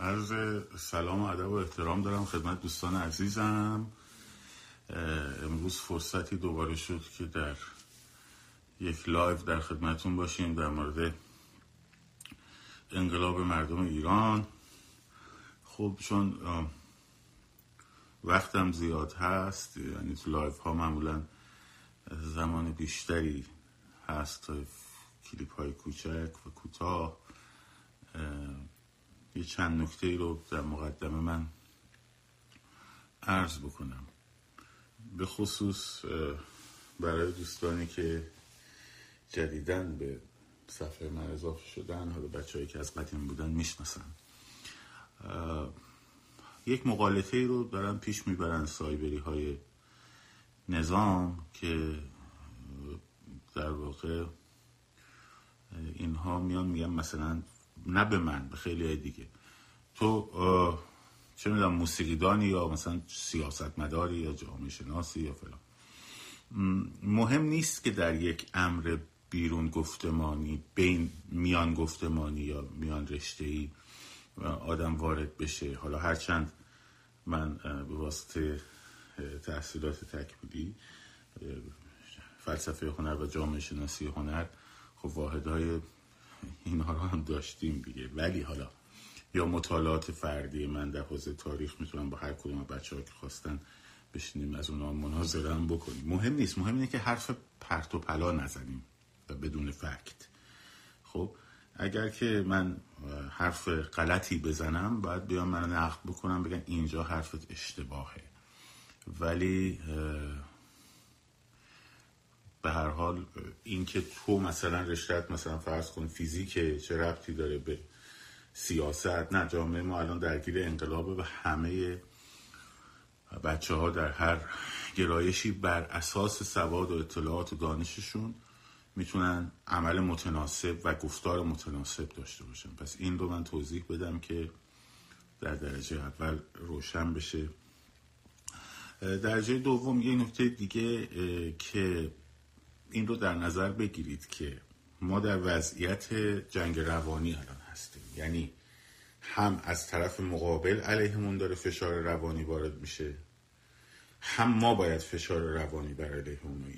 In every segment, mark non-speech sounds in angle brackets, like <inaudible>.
عرض سلام و ادب و احترام دارم خدمت دوستان عزیزم. امروز فرصتی دوباره شد که در یک live در خدمتتون باشیم در مورد انقلاب مردم ایران. خب چون وقتم زیاد هست یعنی تو live ها معمولا زمان بیشتری هست تا کلیپ های کوچک و کوتاه یه چند نکته ای رو در مقدمه من عرض بکنم. به خصوص برای دوستانی که جدیدن به صفحه من اضافه شدن حالا بچه که از قدیم بودن می‌شناسن. یک مقالطه ای رو دارن پیش می‌برن سایبری های نظام که در واقع اینها میان میگن مثلا نه به من به خیلی های دیگه. تو چه می‌دونم موسیقیدانی یا مثلا سیاستمداری یا جامعه شناسی یا فلان. مهم نیست که در یک امر بیرون گفتمانی بین میان گفتمانی یا میان رشته ای آدم وارد بشه. حالا هرچند من به واسطه تحصیلات تکمیلی فلسفه هنر و جامعه شناسی هنر خب واحدهای اینها رو هم داشتیم دیگه. ولی حالا یا مطالعات فردی من در حوزه تاریخ می‌تونم با هر کدوم بچه ها که خواستن بشینیم از اونها مناظره بکنیم. مهم نیست. مهم اینه که حرف پرت و پلا نزنیم و بدون فکت. خب اگر که من حرف غلطی بزنم باید بیام من نقد بکنم بگن اینجا حرفت اشتباهه. ولی به هر حال اینکه تو مثلا رشتت مثلا فرض کن فیزیک چه ربطی داره به سیاست؟ نه جامعه ما الان درگیر انقلاب و همه بچه ها در هر گرایشی بر اساس سواد و اطلاعات و دانششون می‌تونن عمل متناسب و گفتار متناسب داشته باشن. پس این رو من توضیح بدم که در درجه اول روشن بشه. درجه دوم یه نکته دیگه که این رو در نظر بگیرید که ما در وضعیت جنگ روانی الان هستیم. یعنی هم از طرف مقابل علیهمون داره فشار روانی وارد میشه هم ما باید فشار روانی بر علیهمون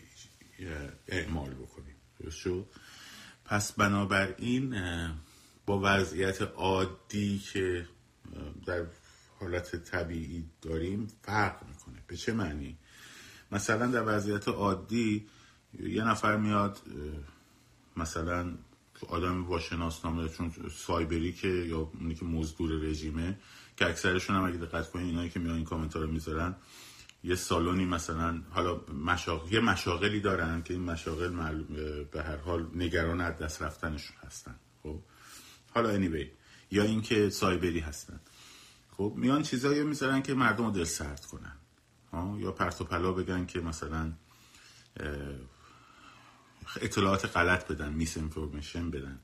اعمال بکنیم. شد؟ پس بنابراین با وضعیت عادی که در حالت طبیعی داریم فرق می‌کنه. به چه معنی؟ مثلا در وضعیت عادی یه نفر میاد مثلا آدم با شناسنامه چون سایبری که یا اونی که مزدور رژیمه که اکثرشون هم اگه دقت کنین اینایی که میان این کامنت رو می‌ذارن یه سالونی مثلا حالا مشاغل یه مشاغلی دارن که این مشاغل به هر حال نگران از دست رفتنشون هستن. خب؟ حالا anyway یا اینکه سایبری هستن. خب؟ میان چیزایی می‌ذارن که مردم رو دل سرد کنن. ها؟ یا پرت و پلا بگن که مثلا اطلاعات غلط بدن میس انفورمیشن بدن.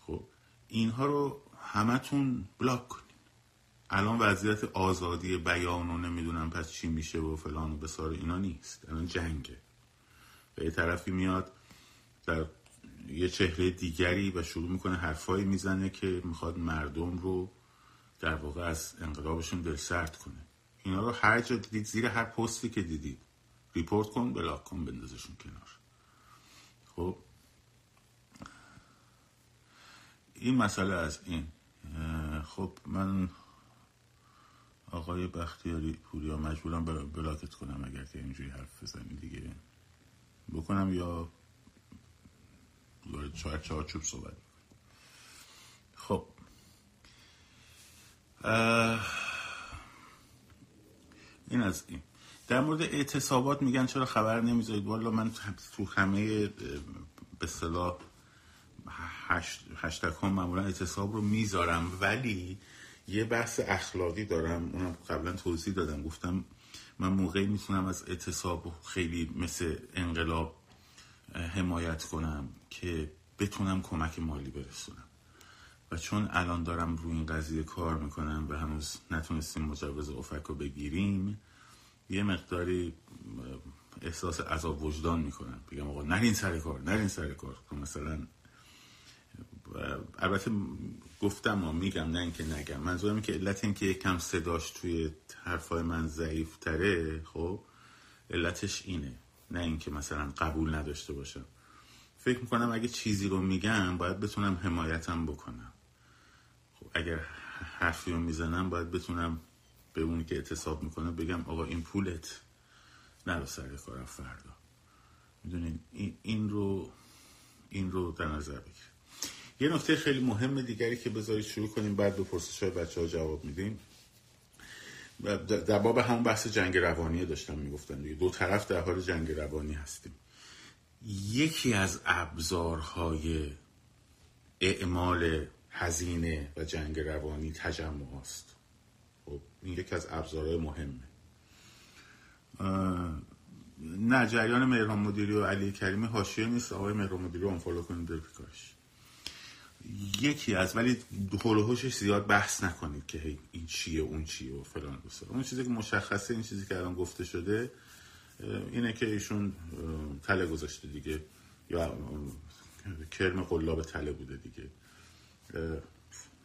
خب اینها رو همتون block کنین. الان وضعیت آزادی بیان و نمی‌دونم پس چی میشه و فلان و بیسار اینا نیست. الان جنگه. بعد یه طرفی میاد در یه چهره دیگری و شروع می‌کنه حرفایی می‌زنه که می‌خواد مردم رو در واقع از انقلابشون دلسرد کنه. اینا رو هر جا دیدید زیر هر پستی که دیدید report کن block کن بندازشون کنار. خب. این مسئله از این. خب من آقای بختیاری پوریا مجبورم بلاکت کنم اگر که اینجوری حرف بزنی دیگه. بکنم یا چهار چهار چوب صحبت خب. این از این. در مورد اعتصابات میگن چرا خبر نمی‌ذارید؟ والا من تو همه به صلاح هشتگ ها معمولا اعتصاب رو می‌ذارم ولی یه بحث اخلاقی دارم. اونم قبلا توضیح دادم. گفتم من موقعی می‌تونم از اعتصاب خیلی مثل انقلاب حمایت کنم که بتونم کمک مالی برسونم. و چون الان دارم روی این قضیه کار می‌کنم و هنوز نتونستیم مجوز افک رو بگیریم یه مقداری احساس عذاب وجدان می‌کنم. بگم آقا نرین سر کار نرین سر کار. مثلا البته گفتم و میگم نه اینکه نگم. منظورم این که علت اینکه یکم صداش توی حرفای من ضعیف تره خب علتش اینه. نه اینکه مثلا قبول نداشته باشم. فکر می‌کنم اگه چیزی رو میگم باید بتونم حمایتم بکنم. خب اگر حرفی رو می‌زنم باید بتونم به اونی که اعتصاب می‌کنه بگم آقا این پولت نرو سر کارم فردا. می‌دونین این رو این رو در نظر بگیر یه نکته خیلی مهم دیگری که بذارید شروع کنیم بعد به پرسش های بچه ها جواب میدیم. در باب همون بحث جنگ روانی داشتم می‌گفتم دیگه. دو طرف در حال جنگ روانی هستیم. یکی از ابزارهای اعمال هزینه و جنگ روانی تجمع است این یکی از ابزارهای مهمه. نه جریان مهران مدیری و علی کریمی حاشیه نیست. آقای مهران مدیری رو انفالو کنید در یکی از ولی هلوهوشش زیاد بحث نکنید که این چیه اون چیه و فلان بسار اون چیزی که مشخصه این چیزی که الان گفته شده اینه که ایشون تله گذاشته دیگه. یا کرم قلاب تله بوده دیگه.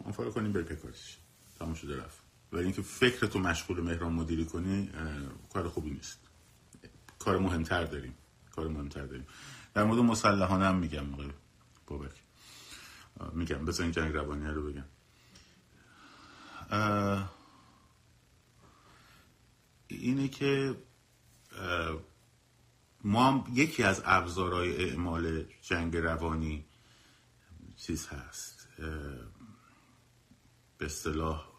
انفالو کنیم بری پکارش تمام شده ولی اینکه فکرتو مشغول مهران مدیری کنی کار خوبی نیست. کار مهمتر داریم. کار مهمتر داریم. در مورد مسلحانه هم میگم آقای بابک. میگم. این جنگ روانی رو بگم. اینه که ما یکی از ابزارهای اعمال جنگ روانی چیز هست. به اصطلاح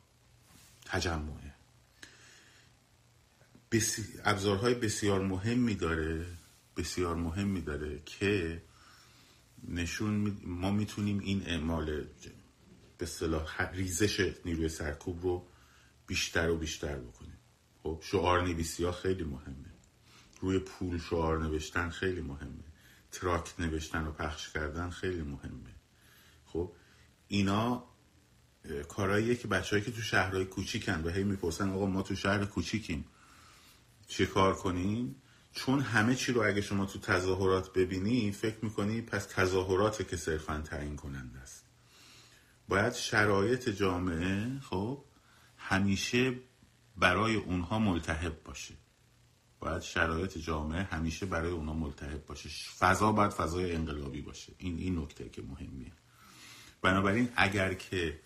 تجمعه ابزارهای بسیار مهمی داره بسیار مهمی داره که نشون ما می‌تونیم این اعمال به صلاح ریزش نیروی سرکوب رو بیشتر و بیشتر بکنیم. خب شعار نویسی ها خیلی مهمه. روی پول شعار نوشتن خیلی مهمه. تراکت نوشتن و پخش کردن خیلی مهمه. خب اینا کارهاییه که بچههایی که تو شهرهای کوچیکن و هی می‌پرسن آقا ما تو شهر کوچیکیم چه کار کنیم؟ چون همه چی رو اگه شما تو تظاهرات ببینی فکر می‌کنی پس تظاهرات که صرفا تعیین کننده است. باید شرایط جامعه خب همیشه برای اونها ملتهب باشه. باید شرایط جامعه همیشه برای اونها ملتهب باشه. فضا باید فضای انقلابی باشه. این این نکته که مهمیه. بنابراین اگر که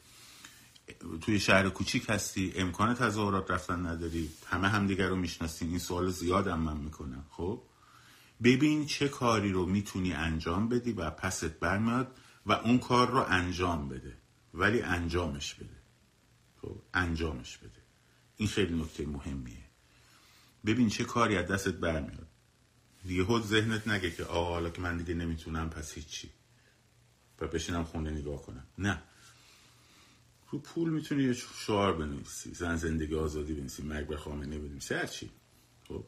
توی شهر کوچیک هستی امکان تظاهرات رفتن نداری همه همدیگر رو می‌شناسین. این سوال زیاد هم من می‌کنم خب؟ ببین چه کاری رو می‌تونی انجام بدی و پست برمیاد و اون کار رو انجام بده. ولی انجامش بده. خب؟ انجامش بده. این خیلی نکته مهمیه. ببین چه کاری از دستت برمیاد. دیگه خود ذهنت نگه که آه حالا که من دیگه نمی‌تونم پس هیچی. و بشینم خونه نگاه کنم. نه. رو پول می‌تونی یه شعار بنویسی. زن زندگی آزادی بنویسی مرگ به خامنه بنویسی هرچی خب؟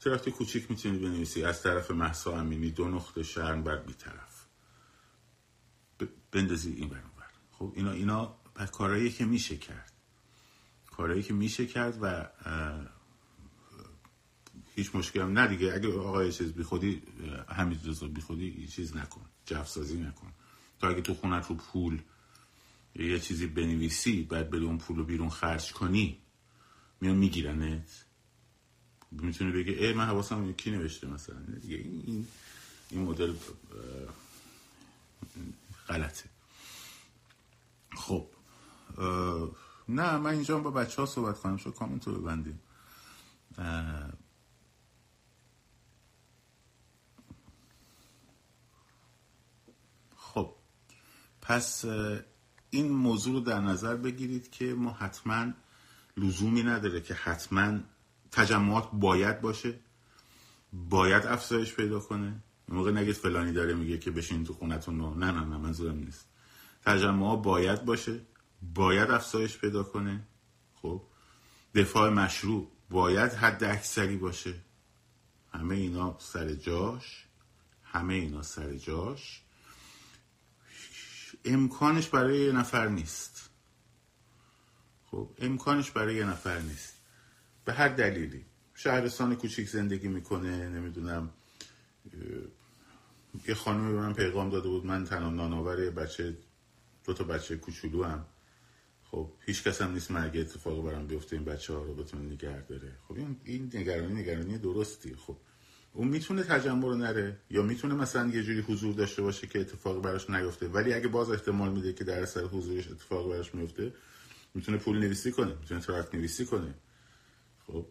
تراکت کوچیک می‌تونی بنویسی از طرف محسا امینی دو نقطه شرم بر بی طرف. بندازی این برون بر خب؟ اینا اینا کارهایی که میشه کرد. کارهایی که میشه کرد و هیچ مشکل هم نه دیگه. اگه آقای چیز بی خودی همین بی خودی چیز نکن. جفسازی نکن. تا اگه تو خونت رو پول یه چیزی بنویسی بعد بری اون پول رو بیرون خرج کنی. میان میگیرنت. می‌تونی بگی ای من حواسم کی نوشته مثلا؟ این این مدل غلطه. خب نه من اینجا با بچه ها صحبت کنم. شو کامنت رو ببندیم. خب پس این موضوع رو در نظر بگیرید که ما حتما لزومی نداره که حتما تجمعات باید باشه باید افزایش پیدا کنه. موقع نگید فلانی داره میگه که بشین تو خونتون رو. نه نه نه منظورم نیست. تجمعات باید باشه باید افزایش پیدا کنه. خب دفاع مشروع باید حد اکثری باشه. همه اینا سر جاش همه اینا سر جاش. امکانش برای یه نفر نیست. خب امکانش برای یه نفر نیست. به هر دلیلی. شهرستان کوچیک زندگی می‌کنه نمی‌دونم یه خانمی به من پیغام داده بود من تنها نانآور بچه دو تا بچه کوچولو هم خب هیچ کس هم نیست من اگه اتفاقی برام بیفته این بچه ها رو بتونه نگه داره. خب این نگرانی نگرانی درستی. خب اون می‌تونه تجمع رو نره یا می‌تونه مثلا یه جوری حضور داشته باشه که اتفاقی براش نیفته. ولی اگه باز احتمال میده که در اثر حضورش اتفاقی براش میفته می‌تونه پول نویسی کنه می‌تونه تراکت نویسی کنه. خب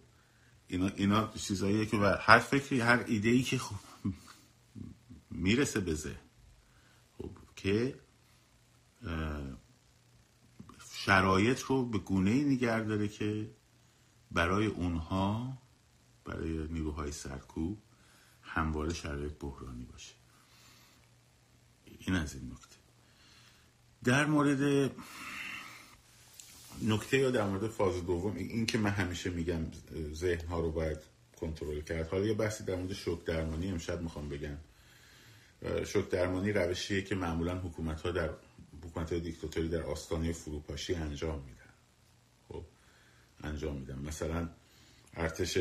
اینا اینا چیزاییه که و هر فکری هر ایده ای که خب می‌رسه به خب که شرایط رو به گونه ای داره که برای اونها برای نیروهای سرکوب همواره شرایط بحرانی باشه. این از این نکته. در مورد نکته یا در مورد فاز دوم این که من همیشه میگم ذهن ها رو باید کنترل کرد. حالا یه بحثی در مورد شوک درمانی امشب می‌خوام بگم. شوک درمانی روشیه که معمولا حکومت ها در حکومت دیکتاتوری در آستانه فروپاشی انجام میدن. خب انجام میدن. مثلا ارتش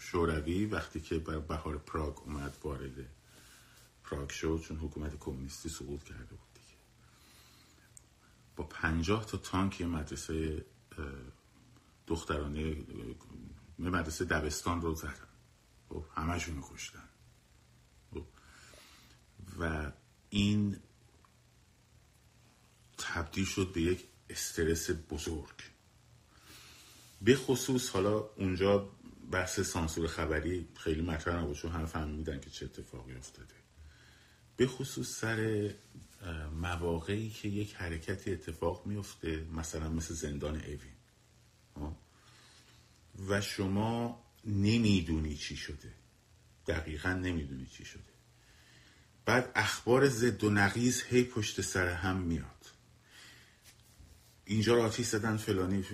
شوروی وقتی که بر بهار پراگ اومد وارد پراگ شد چون حکومت کمونیستی سقوط کرده بود دیگه. با پنجاه تا تانک مدرسه دخترانه مدرسه دبستان رو زدن. خب همشون رو کشتن. خب، و این تبدیل شد به یک استرس بزرگ. به خصوص حالا اونجا بحث سانسور خبری خیلی مطرح نبود چون همه فهمیدن که چه اتفاقی افتاده. به خصوص سر مواقعی که یک حرکتی اتفاق میفته مثلا مثل زندان اوین و شما نمی‌دونی چی شده. دقیقا نمی‌دونی چی شده. بعد اخبار زد و نقیز هی پشت سر هم میاد. اینجا رو آتیش زدن فلانی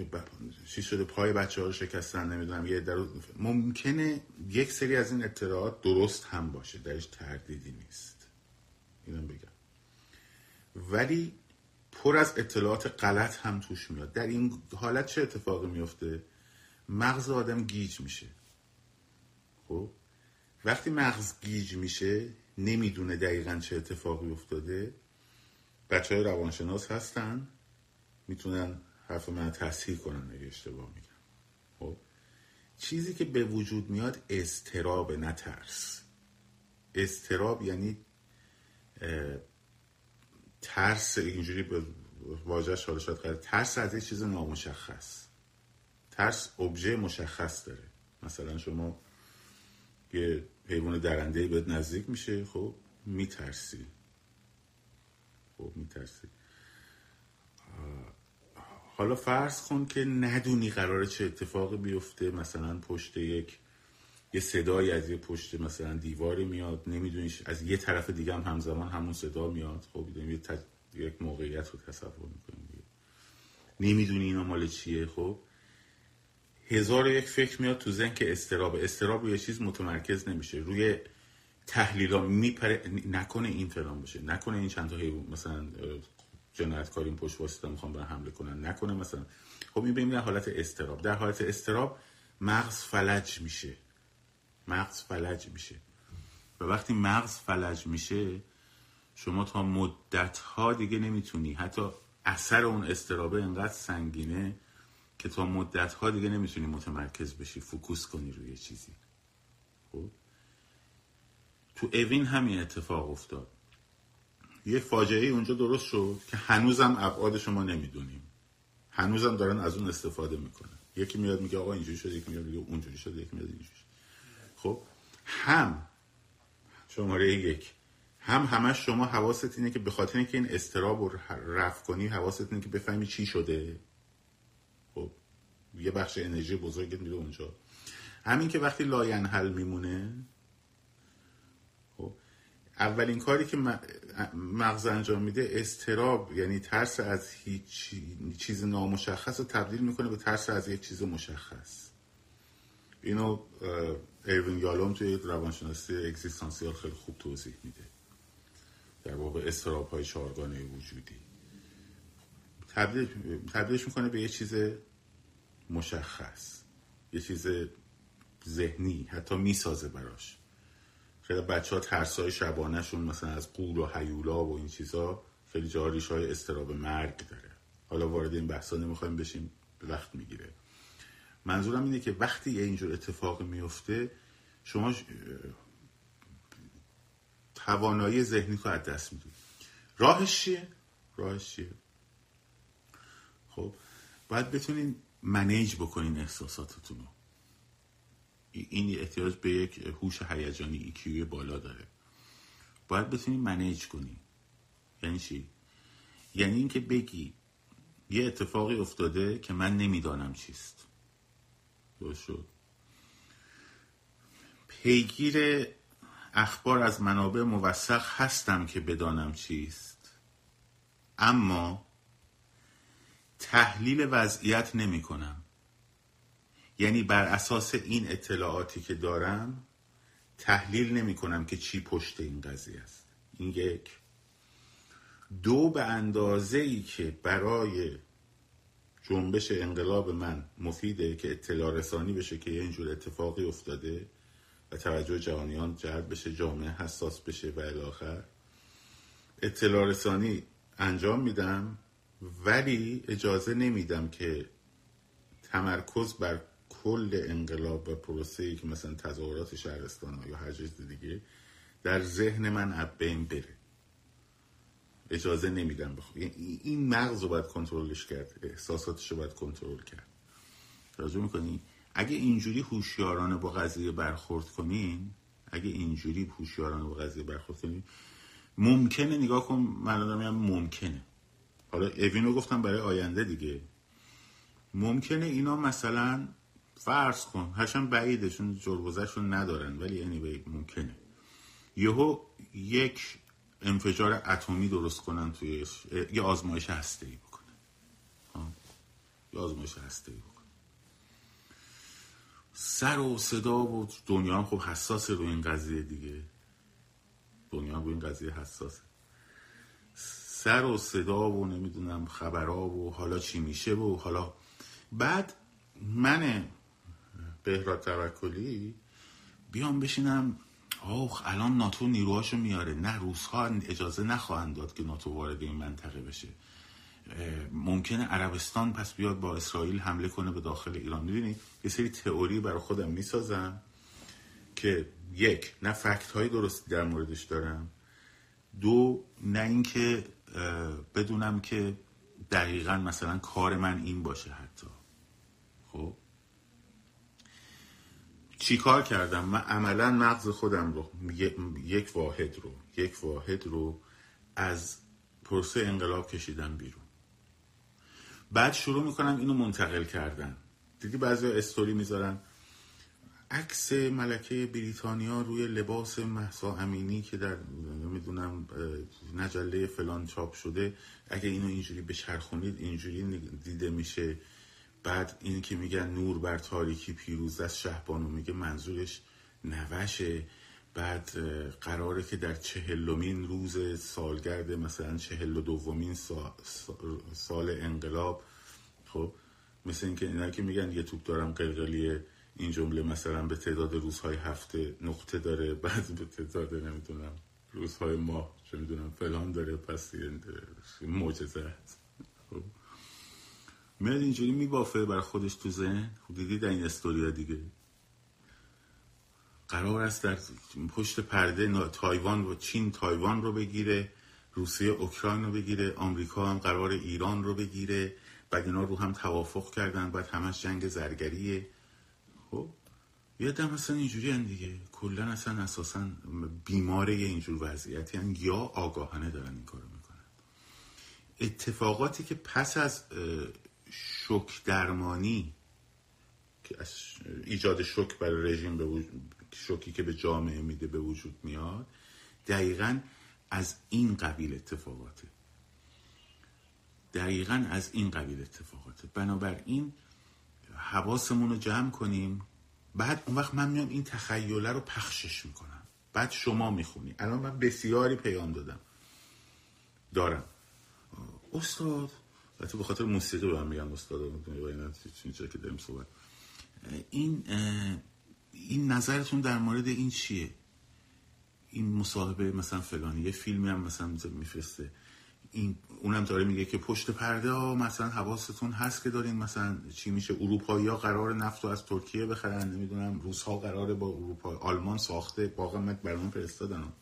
چی شده پای بچه ها رو شکستن نمی‌دونم یه در ممکنه یک سری از این اطلاعات درست هم باشه درش تردیدی نیست. اینم بگم. ولی پر از اطلاعات غلط هم توش میاد. در این حالت چه اتفاقی میفته مغز آدم گیج میشه. خب؟ وقتی مغز گیج میشه نمی‌دونه دقیقا چه اتفاقی افتاده. بچه های روانشناس هستن. می‌تونن حرف من تصحیح کنن اگه اشتباه میگم. خب؟ چیزی که به وجود میاد استراب نه ترس. استراب یعنی ترس اینجوری به واجهش حالا شاید ترس از یه چیز نامشخص. ترس ابژه مشخص داره. مثلا شما یه حیوان درنده بهت نزدیک میشه خب؟ میترسی. خب میترسی. حالا فرض کن که ندونی قراره چه اتفاقی بیفته. مثلا پشت یک یه صدایی از یه پشت مثلا دیواری میاد. نمیدونیش. از یه طرف دیگه هم همزمان همون صدا میاد. خب یه یک موقعیت رو تصور می‌کنی نمی‌دونی اینا مال چیه. خب هزار یک فکر میاد تو ذهن که استراب استراب روی چیز متمرکز نمیشه. روی تحلیل میپره نکنه این فلان باشه. نکنه این چند تا مثلا جنایتکاری این پشت وایستادن می‌خوان به حمله کنن. نکنه مثلا. خب می‌بینیم در حالت اضطراب در حالت اضطراب مغز فلج میشه. مغز فلج میشه. و وقتی مغز فلج میشه شما تا مدت ها دیگه نمی‌تونی. حتی اثر اون اضطرابه انقدر سنگینه که تا مدت ها دیگه نمی‌تونی متمرکز بشی focus کنی روی چیزی. خب؟ تو اوین همین اتفاق افتاد. یه فاجعه اونجا درست شد که هنوزم ابعاد شما نمی‌دونیم. هنوزم دارن از اون استفاده می‌کنن. یکی میاد میگه آقا اینجوری شد یکی میاد میگه اونجوری شد یکی میاد اینجوری شد. خب هم شماره یک هم همش شما حواست اینه که به خاطر اینکه این استراب رو رفع کنی حواست اینه که بفهمی چی شده. خب یه بخش انرژی بزرگت میره اونجا. همین که وقتی لاینحل میمونه خب اولین کاری که مغز انجام میده اضطراب یعنی ترس از هیچ چیز نامشخص رو تبدیل می‌کنه به ترس از یک چیز مشخص. اینو اروین یالوم توی روانشناسی اگزیستانسیال خیلی خوب توضیح میده. در واقع اضطراب های چهارگانه وجودی. تبدیل تبدیلش می‌کنه به یه چیز مشخص یه چیز ذهنی حتی می‌سازه براش. خیلی بچه ها ترس های شبانهشون مثلا از قول و حیولا و این چیزا خیلی جا ریش های استراب مرگ داره حالا وارد این بحثا نمی‌خوایم بشیم وقت می‌گیره منظورم اینه که وقتی یه اینجور اتفاق میفته شما توانایی ذهنی رو از دست می‌دید راهش چیه؟ راهش چیه؟ خب باید بتونین منیج بکنین احساساتتون رو این احتیاج به یک هوش هیجانی ایکیوی بالا داره. باید بتونین منیج کنی. یعنی چی؟ یعنی اینکه بگی یه اتفاقی افتاده که من نمی‌دانم چیست. درست شد. پیگیر اخبار از منابع موثق هستم که بدانم چیست. اما تحلیل وضعیت نمی کنم یعنی بر اساس این اطلاعاتی که دارم تحلیل نمی کنم که چی پشت این قضیه است. این یک. دو به اندازه ای که برای جنبش انقلاب من مفیده که اطلاع رسانی بشه که اینجور اتفاقی افتاده و توجه جهانیان جلب بشه جامعه حساس بشه و الاخر اطلاع رسانی انجام میدم ولی اجازه نمیدم که تمرکز بر کل انقلاب و پروسه ای که مثلا تظاهرات شهرستان یا هر چیز دیگه در ذهن من اب بین بره. اجازه نمیدم بخوام. یعنی این مغز رو باید کنترلش کرد احساساتش رو باید کنترل کرد. توجه می‌کنی؟ اگه اینجوری هوشیارانه با قضیه برخورد کنین اگه اینجوری هوشیارانه با قضیه برخورد کنین ممکنه نگاه کن من میگم ممکنه. حالا اوینو گفتم برای آینده دیگه. ممکنه اینا مثلا فرض کن هرچند بعیدشون جربوزشون ندارن ولی anyway ممکنه. یهو یک انفجار اتمی درست کنن توی یه آزمایش هسته بکنن. یه آزمایش هسته بکنن. سر و صدا و دنیا هم خب حساسه رو این قضیه دیگه. دنیا رو این قضیه حساسه. سر و صدا و نمی‌دونم خبرها و حالا چی میشه و حالا بعد من بهراد توکلی؟ بیام بشینم. آخ الان ناتو نیروهاشو میاره. نه روزها اجازه نخواهند داد که ناتو وارد این منطقه بشه. ممکنه عربستان پس بیاد با اسرائیل حمله کنه به داخل ایران. می‌دونی یه سری تئوری برای خودم می‌سازم که یک نه فکت های درستی در موردش دارم. دو نه اینکه بدونم که دقیقا مثلا کار من این باشه حتی. خب؟ چی کار کردم؟ من عملا مغز خودم رو یک واحد رو یک واحد رو از پروسه انقلاب کشیدم بیرون. بعد شروع می‌کنم اینو منتقل کردن. دیدی بعضی استوری می‌ذارن؟ عکس ملکه بریتانیا روی لباس محسا امینی که در نمی‌دونم نجله فلان چاپ شده. اگه اینو اینجوری بچرخونید اینجوری دیده میشه. بعد این که میگن نور بر تاریکی پیروز از شهبانو میگه منظورش نوشه. بعد قراره که در چهلمین روز سالگرد مثلا چهل و دومین سال انقلاب خب مثل اینکه اینا که میگن یه توپ دارم قلقلی این جمله مثلا به تعداد روزهای هفته نقطه داره بعد به تعداد نمی‌دونم روزهای ماه چه می‌دونم فلان داره پس معجزه هست خب. میاد اینجوری میبافه بر خودش تو ذهن؟ خب دیدی این استوریا دیگه. قرار است در پشت پرده تایوان و چین تایوان رو بگیره روسیه اوکراین رو بگیره آمریکا هم قرار ایران رو بگیره بعد اینا رو هم توافق کردن بعد همش جنگ زرگریه. خب؟ یه دم اصلا اینجوری هم دیگه. کلا اصلا اساسا بیماره اینجور وضعیتی هم یا آگاهانه دارن این کارو می‌کنن. اتفاقاتی که پس از شک درمانی که از ایجاد شک برای رژیم به وجود شوکی که به جامعه میده به وجود میاد دقیقا از این قبیل اتفاقاته. دقیقا از این قبیل اتفاقاته. بنابراین حواسمون رو جمع کنیم. بعد اون وقت من میام این تخیله رو پخشش می‌کنم. بعد شما می‌خونی. الان من بسیاری پیام دادم. دارم. استاد حتی به خاطر موسیقی به هم میگم استاد که داریم صحبت. این این نظرتون در مورد این چیه؟ این مصاحبه مثلا فلانی یه فیلمی هم مثلا میفرسته. این اونم داره میگه که پشت پرده ها مثلا حواستون هست که دارین مثلا چی میشه اروپایی ها قرار نفت رو از ترکیه بخرن نمی‌دونم روس ها قراره با اروپا آلمان ساخته. واقعا من برنامه فرستادن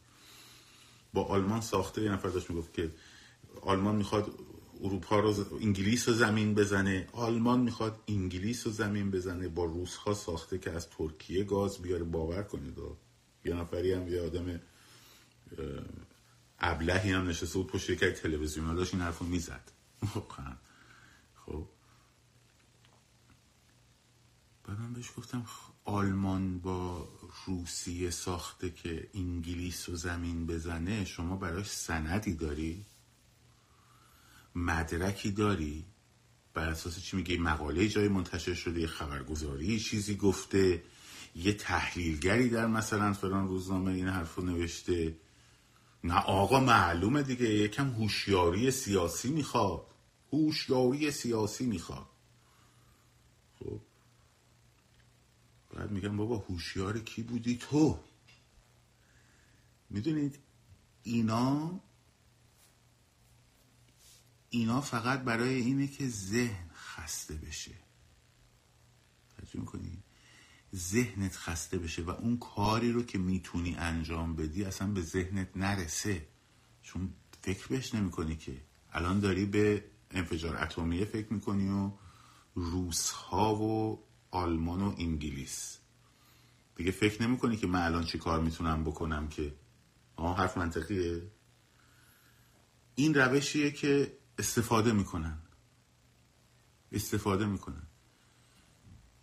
با آلمان ساخته یه نفر داشت می‌گفت که آلمان می‌خواد اروپا رو انگلیس رو زمین بزنه آلمان می‌خواد انگلیس رو زمین بزنه با روس ها ساخته که از ترکیه گاز بیاره. باور کنید یه نفری هم یه آدم ابلهی هم نشسته بود پشت یک تلویزیون داشت این حرف رو می‌زد خب. من بهش گفتم آلمان با روسیه ساخته که انگلیس رو زمین بزنه شما براش سندی داری؟ مدرکی داری؟ بر اساس چی میگه مقاله جای منتشر شده یه خبرگزاری چیزی گفته یه تحلیلگری در مثلا فلان روزنامه این حرف رو نوشته. نه آقا معلومه دیگه. یکم هوشیاری سیاسی می‌خواد. هوشیاری سیاسی می‌خواد. خب. بعد میگم بابا هوشیار کی بودی تو؟ می‌دونید اینا اینا فقط برای اینه که ذهن خسته بشه. توجه می‌کنی؟ ذهنت خسته بشه و اون کاری رو که می‌تونی انجام بدی اصلا به ذهنت نرسه. چون فکر بهش نمی‌کنی که. الان داری به انفجار اتمیه فکر می‌کنی و روس ها و آلمان و انگلیس. دیگه فکر نمی‌کنی که من الان چی کار می‌تونم بکنم که. آه حرف منطقیه. این روشیه که استفاده می‌کنن. استفاده می‌کنن.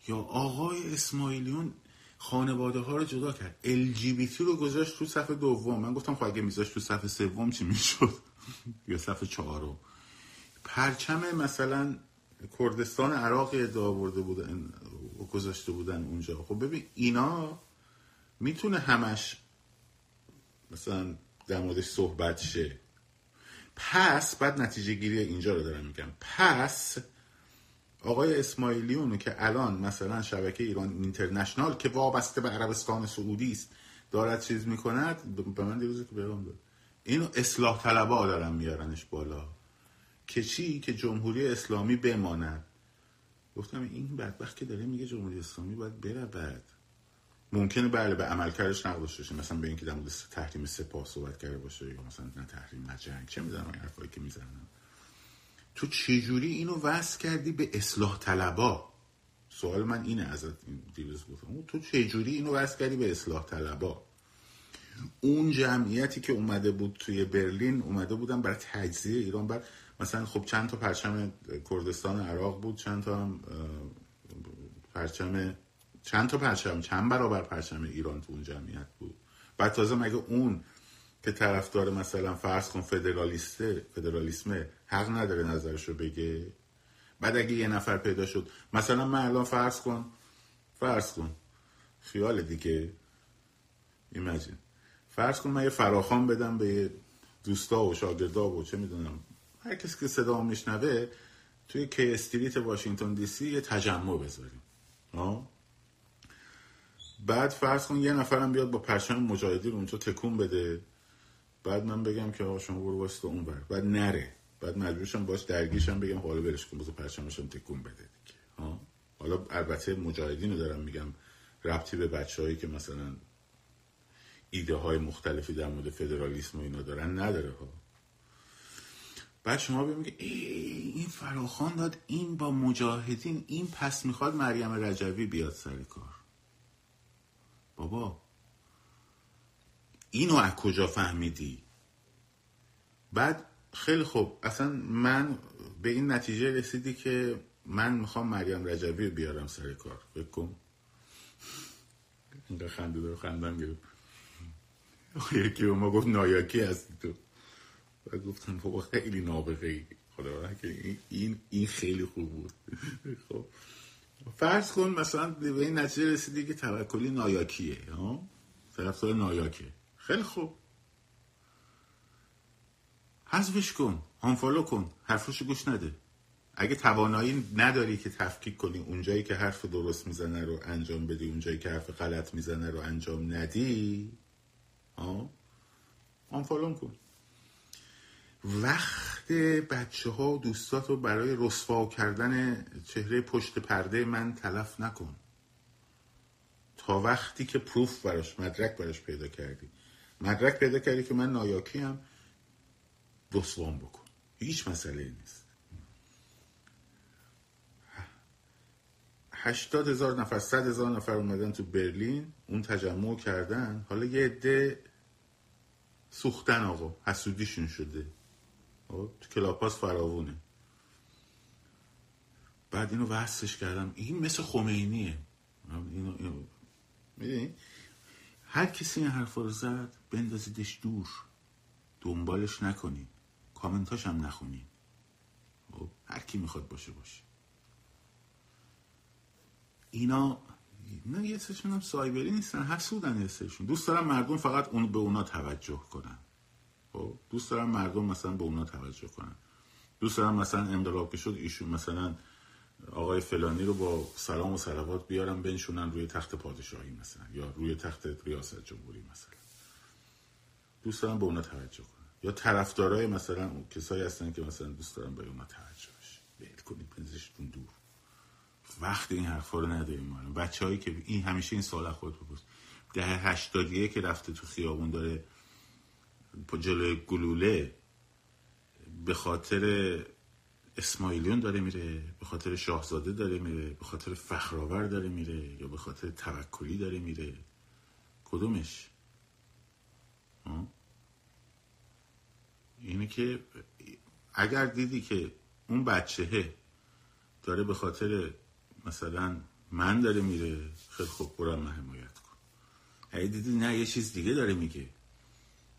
یا آقای اسماعیلیون خانواده ها رو جدا کرد. LGBT رو گذاشت تو صفحه دوم. من گفتم خب اگه میذاشت تو صفحه سوم چی می‌شد؟ <laughs> یا صفحه چهارم. پرچم مثلا کردستان عراق ادعا برده بودن گذاشته بودن اونجا. خب ببین اینا می‌تونه همش مثلا در موردش صحبت شه. پس بعد نتیجه گیری اینجا رو دارم میگم. پس آقای اسماعیلیونو که الان مثلا شبکه ایران اینترنشنال که وابسته به عربستان سعودی است دارد چیز می‌کند؟ به من دیروزی که پیغام داد. اینو اصلاح طلبا دارن میارنش بالا. که چی؟ که جمهوری اسلامی بماند. گفتم این بدبخت که داره میگه جمهوری اسلامی باید بره بعد ممکنه بله به عملکردش نقد باشه مثلا به اینکه در مورد تحریم سپاه صحبت کرده باشه یا مثلا نه تحریم نه جنگ چه می‌دونم این حرفایی که می‌زنن. تو چجوری اینو وصل کردی به اصلاح طلبا؟ سوال من اینه ازت این دیروز گفتم. تو چجوری اینو وصل کردی به اصلاح طلبا؟ اون جمعیتی که اومده بود توی برلین اومده بودن برای تجزیه ایران. بعد مثلا خب چند تا پرچم کردستان عراق بود چند تا هم پرچم چند تا پرچم چند برابر پرچم ایران تو اون جمعیت بود. بعد تازه مگه اون که طرفدار مثلا فرض کن فدرالیسته فدرالیسمه حق نداره نظرشو بگه؟ بعد اگه یه نفر پیدا شد مثلا من الان فرض کن فرض کن خیال دیگه. ایمجین فرض کن من یه فراخان بدم به دوستا و شاگردا و چه می‌دونم هر کسی که صدا میشنوه توی کی استریت واشنگتن دی سی یه تجمع بذاریم. بعد فرض کن یه نفرم بیاد با پرچم مجاهدی رو اونجا تکون بده بعد من بگم که آقا شما برو واسه اون بر بعد نره. بعد مجبورشم باش درگیرشم بگم خب حالا برش کن بذار پرچمشم تکون بده دیگه. ها؟ حالا البته مجاهدین رو دارم میگم ربطی به بچههایی که مثلا ایده های مختلفی در مورد فدرالیسم و اینا دارن نداره ها. بعد شما بگید این فراخان داد این با مجاهدین این پس می‌خواد مریم رجوی بیاد سر کار. بابا اینو از کجا فهمیدی؟ بعد خیلی خوب اصلا من به این نتیجه رسیدی که من می‌خوام مریم رجبی بیارم سر کار. بکن اینقدر خنده داره خندم گرفت. یکی ما گفت نایاکی هستی تو. و گفتم بابا خیلی نابغه ای خدا این این خیلی خوب بود. خب. فرض کن مثلا به این نتیجه رسیدی که توکلی نایاکیه ها؟ طرفدار نایاکه. خیلی خوب. حذفش کن هانفالو کن حرفشو گوش نده. اگه توانایی نداری که تفکیک کنی اونجایی که حرف درست می‌زنه رو انجام بدی اونجایی که حرف غلط می‌زنه رو انجام ندی ها؟ آنفالون کن. وقت بچه ها دوستات رو برای رسوا کردن چهره پشت پرده من تلف نکن. تا وقتی که پروف براش مدرک براش پیدا کردی. مدرک پیدا کردی که من نایاکی هم رسوام بکن. هیچ مسئله نیست. هشتاد هزار نفر صد هزار نفر اومدن تو برلین اون تجمع کردن. حالا یه عده سوختن آقا حسودیشون شده. تو کلاپاس فراوونه. بعد اینو وحسش کردم. این مثل خمینیه. اینو, اینو. هر کسی این حرف رو زد بندازیدش دور. دنبالش نکنین کامنتاش هم نخونین خب، هر کی می‌خواد باشه باشه. اینا نه یه سرشون هم سایبری نیستن حسودن یه دوست دارم مردم فقط اون به اونا توجه کنن. خب دوست دارم مردم مثلا به اونا توجه کنن. دوست دارم مثلا انقلاب که شد ایشون مثلا آقای فلانی رو با سلام و سلوات بیارم بنشونن روی تخت پادشاهی مثلا یا روی تخت ریاست جمهوری مثلا. دوست دارم به اونا توجه کنن. یا طرفدارای مثلا کسایی هستن که مثلا دوست دارم به اونا توجه بشه ول کنید بنزشتون دور. وقت این حرفا رو نداریم ما. بچه هایی که این همیشه این سوال خود بپرس ده هشتادیه که رفته تو خیابون داره جلوی گلوله به خاطر اسماعیلیون داره میره به خاطر شاهزاده داره میره به خاطر فخرآور داره میره یا به خاطر توکلی داره میره. کدومش؟ اینه که اگر دیدی که اون بچهه داره به خاطر مثلا من داره میره خیلی خوب برم من حمایت کن. اگه دیدی نه یه چیز دیگه داره میگه.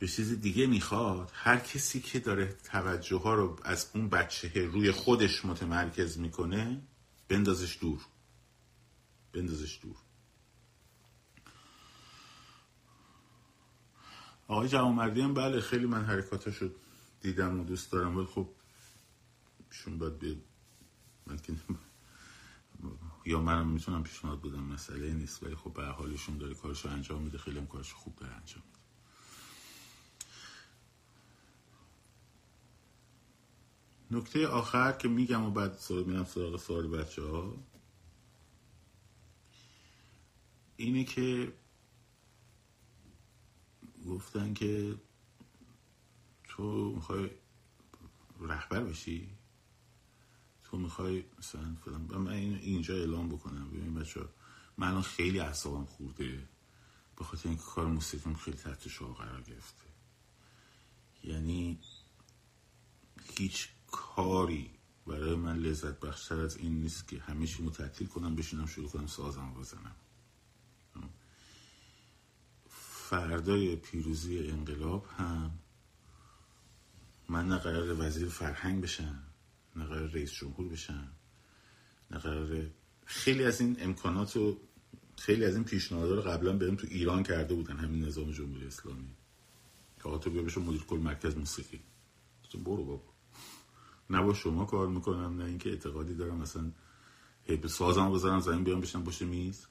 یه چیز دیگه می‌خواد هر کسی که داره توجه ها رو از اون بچه روی خودش متمرکز می‌کنه بندازش دور. بندازش دور. آقای جوامردی هم بله خیلی من حرکاتاشو دیدم و دوست دارم ولی خب شون باید به من که یا منم می‌تونم پیشنهاد بدم مسئله نیست ولی خب به حالشون داره کارشو انجام میده خیلی هم کارشو خوب داره انجام میده. نکته آخر که میگم و بعد میرم سراغ سوال بچه ها اینه که گفتن که تو می‌خوای رهبر بشی؟ تو می‌خوای مثلا فلان من اینجا اعلام بکنم. ببین بچه من خیلی اعصابم خورده. به خاطر اینکه کار موسیقیم خیلی تحت شما قرار گرفته. یعنی هیچ کاری برای من لذت بخشتر از این نیست که همه چی تعطیل کنم بشینم شروع کنم سازم بزنم. فردای پیروزی انقلاب هم من نه قرار وزیر فرهنگ بشم نه قرار رئیس جمهور بشم نه قرار خیلی از این امکانات و خیلی از این پیشنهادها رو قبلا بهم تو ایران کرده بودن همین نظام جمهوری اسلامی. که تو بیا بشه مدیر کل مرکز موسیقی. تو برو بابا. نه با شما کار می‌کنم نه اینکه اعتقادی دارم مثلا هی سازم بذارم زمین بیام بشنم باشه میز.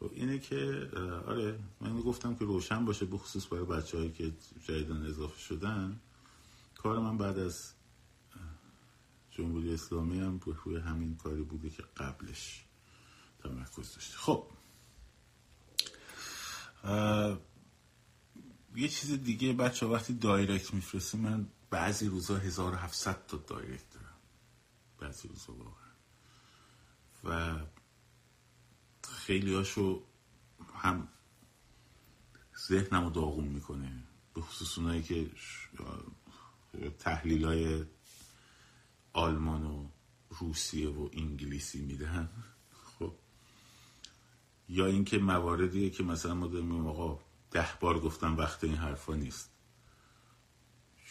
خب اینه که آره من گفتم که روشن باشه بخصوص برای بچه هایی که جدیدن اضافه شدن. کار من بعد از جمهوری اسلامی هم روی همین کاری بوده که قبلش تمرکز داشته. خب. یه چیز دیگه بچه وقتی دایرکت میفرسته من بعضی روزا 1700 تا دایرکت دارم. بعضی روزا واقعا. و خیلی هاشو هم ذهنمو داغون می‌کنه به خصوص اونایی که تحلیل های آلمان و روسیه و انگلیسی میدن خب. یا اینکه مواردیه که مثلا ما داریم آقا ده بار گفتم وقت این حرفا نیست.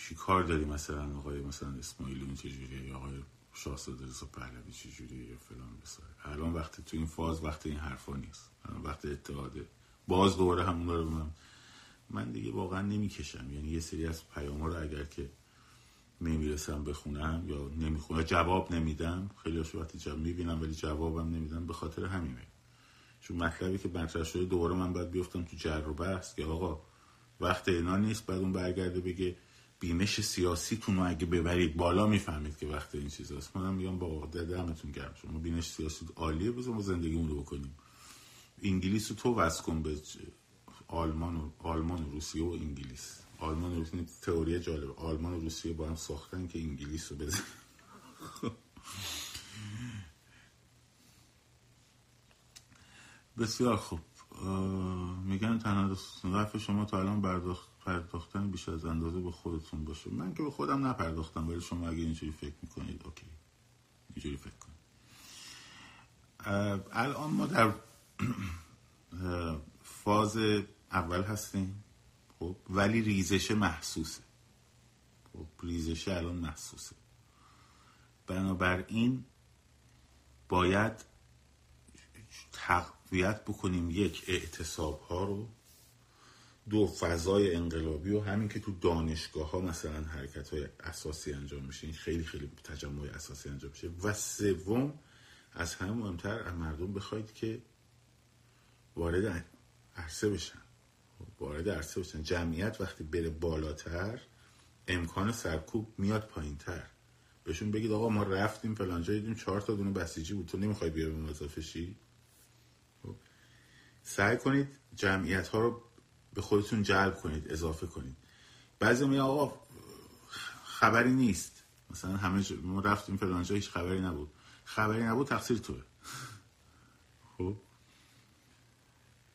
چی کار داری مثلا؟ آقای مثلا اسماعیلی چجوریه یا آقای شاهزاده رضا پهلوی چجوریه یا فلان بساره الان وقت تو این فاز وقت این حرفا نیست. الان وقت اتحاده باز دوباره همون رو من من دیگه واقعا نمی‌کشم. یعنی یه سری از پیام رو اگر که نمی‌رسم بخونم یا نمی‌خونم جواب نمیدم خیلی وقتی جواب می‌بینم ولی جوابم نمیدم به خاطر همینه. چون مطلبی که مطرح شده دوباره من باید بیفتم تو جر و بحث که آقا وقت اینا نیست بعد اون برگرده بگه بیمش سیاسی رو اگه ببرید بالا می‌فهمید که وقت این چیزاست. منم میگم با دمتون گرم. شما بینش سیاسی عالیه بذار ما زندگیمون رو بکنیم. انگلیس رو تو وز کن به آلمان و آلمان و روسیه و انگلیس. آلمان و تئوری جالب آلمان و روسیه با هم ساختن که انگلیس رو بزن. <laughs> بسیار خوب. میگن تنها رفت شما تا الان برداخت پرداختن بیش از اندازه به خودتون باشه. من که به خودم نپرداختم ولی شما اگه اینجوری فکر می‌کنید اوکی. اینجوری فکر کنید. الان ما در <clears throat> فاز اول هستیم خب؟ ولی ریزش محسوسه. خب ریزش الان محسوسه. بنابراین باید تقویت بکنیم یک اعتصاب ها رو دو فضای انقلابی و همین که تو دانشگاه ها مثلا حرکت های اساسی انجام میشه این خیلی خیلی تجمع اساسی انجام میشه. و سوم از همه مهمتر از مردم بخواید که وارد عرصه بشن. وارد عرصه بشن. جمعیت وقتی بره بالاتر امکان سرکوب میاد پایین تر بهشون بگید آقا ما رفتیم فلانجا دیدیم چهار تا دونه بسیجی بود تو نمی‌خوای بیا به اضافه شی؟ خب. سعی کنید جمعیت ها رو به خودتون جلب کنید اضافه کنید. بعضی می آقا خبری نیست. مثلا همه ما رفتیم فلانجا هیچ خبری نبود. خبری نبود تقصیر توه. <laughs> خب؟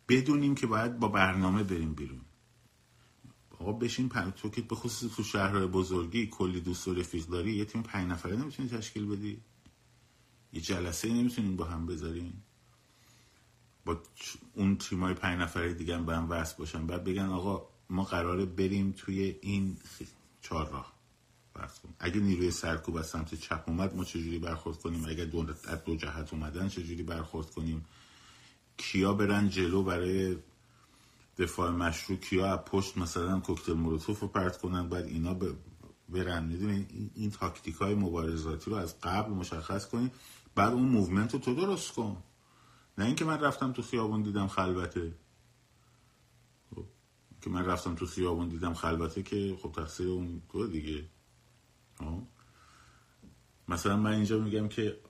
بدونیم که باید با برنامه بریم بیرون. آقا بشین پن... تو که به خصوص تو شهرهای بزرگی کلی دوست و رفیق داری یه تیم پنج نفره نمی‌تونی تشکیل بدی؟ یه جلسه نمی‌تونین با هم بذارین با اون تیمای پنج نفره دیگه هم به هم وصل باشن. بعد بگن آقا ما قراره بریم توی این چهار راه اگه نیروی سرکوب از سمت چپ اومد ما چجوری برخورد کنیم؟ اگه دو, دو جهت اومدن چجوری برخورد کنیم؟ کیا برن جلو برای دفاع مشروع؟ کیا از پشت مثلا کوکتل مولوتوف رو پرت کنن؟ بعد اینا برن. می‌دونی؟ این, تاکتیک های مبارزاتی رو از قبل مشخص کنی بعد اون movement رو تو درست کن. نه اینکه من رفتم تو خیابون دیدم خلوته. خب. که من رفتم تو خیابون دیدم خلوته که خب تقصیر اون تو دیگه. خب. مثلا من اینجا میگم که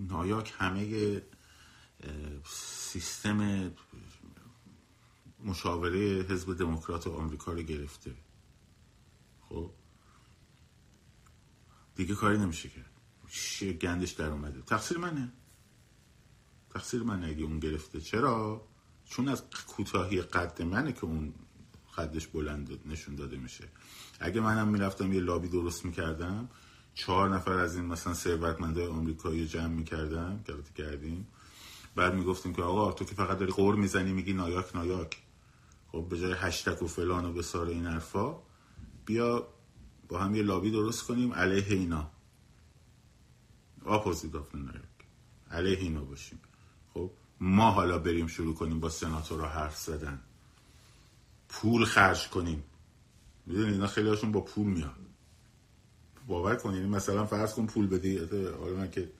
نایاک همه سیستم مشاوره حزب دموکرات آمریکا رو گرفته. خب؟ دیگه کاری نمیشه کرد. گندش در اومده. تقصیر منه. تقصیر منه اگه اون گرفته چرا؟ چون از کوتاهی قد منه که اون قدش بلند نشون داده میشه. اگه منم می‌رفتم یه لابی درست می‌کردم چهار نفر از این مثلا ثروتمندای آمریکایی جمع می‌کردم که کردیم. بعد می‌گفتیم که آقا تو که فقط داری قور می‌زنی میگی نایاک نایاک. خب به جای هشتک و فلان و بسار این حرفا بیا با هم یه لابی درست کنیم علیه اینا. opposite of نایاک. علیه اینا باشیم. خب ما حالا بریم شروع کنیم با سناتورا حرف زدن. پول خرج کنیم. می‌دونی اینا خیلی هاشون با پول میاد باور کنید یعنی مثلا فرض کن پول بدی. حالا من که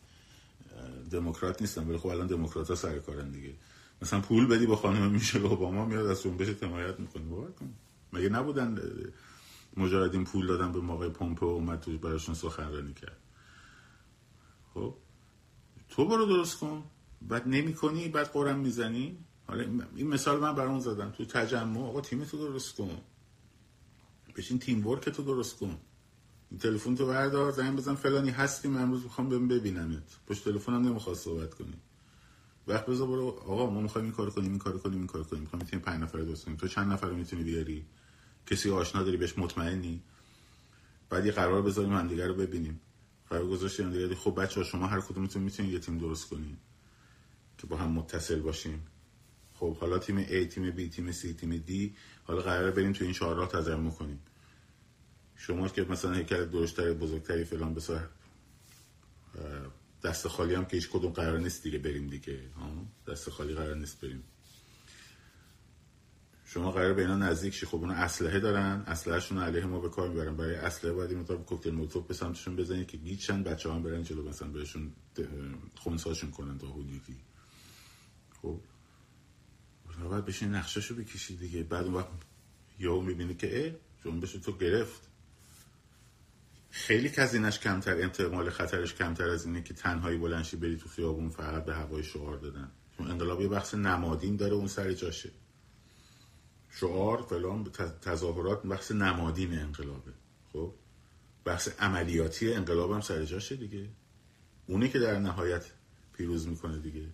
دموکرات نیستم ولی خب الان دموکرات ها سر کارن دیگه. مثلا پول بدی با خانم میشل اوباما میاد از جنبش حمایت می‌کنه. باور کن. مگه نبودن مجاهدین پول دادن به موقع پمپو اومد تو براشون سخنرانی کرد. خب تو برو درست کن. بعد نمی‌کنی بعد قرم می‌زنی حالا این مثال من برام زدم. تو تجمع آقا تیم تو درست کن. بشین تیم ورک تو درست کن. این تلفن تو بردار زنگ بزن فلانی هستیم امروز می‌خوام بهم ببینمت. پشت تلفنم نمی‌خواد صحبت کنی. وقت بذار برو. آقا ما می‌خوایم این کارو کنیم این کارو کنیم این کارو کنیم. می‌خوایم تیم پنج نفره درست کنیم. تو چند نفر می‌تونی بیاری؟ کسی آشنا داری؟ بهش مطمئنی؟ بعد یه قرار بذاریم هم دیگه رو ببینیم. قرار گذاشتیم دیگه. خب بچه شما هر کدومتون می‌تونید یه تیم درست کنیم که با هم متصل باشیم. خب حالا تیم A تیم B تیم C تیم D حالا قراره بریم تو این چهار راه تجمع کنیم شما که مثلا هیکل درشتری بزرگتری فلان بسار دست خالی هم که هیچ کدوم قرار نیست دیگه بریم دیگه. دست خالی قرار نیست بریم. شما قرار به اینا نزدیک شی. خب اونا اسلحه دارن. اسلحهشون علیه ما به کار می‌برن. برای اسلحه باید این مطابق کوکتل مولوتوف به سمتشون بزنید که گیچن بچه هم برن جلو مثلا بهشون خونساشون کنن تا حدودی. خب باید بشین نقشهشو بکشید دیگه. بعد اون وقت یا می‌بینی که اه جنبش تو گرفت. خیلی کزینش کمتر انتقال خطرش کمتر از اینه که تنهایی بلنشی بری تو خیابون فقط به هوای شعار دادن. چون انقلاب یه بخش نمادین داره اون سر جاشه. شعار فلان تظاهرات بخش نمادین انقلابه. خب؟ بحث عملیاتی انقلاب هم سر جاشه دیگه. اونی که در نهایت پیروز می‌کنه دیگه.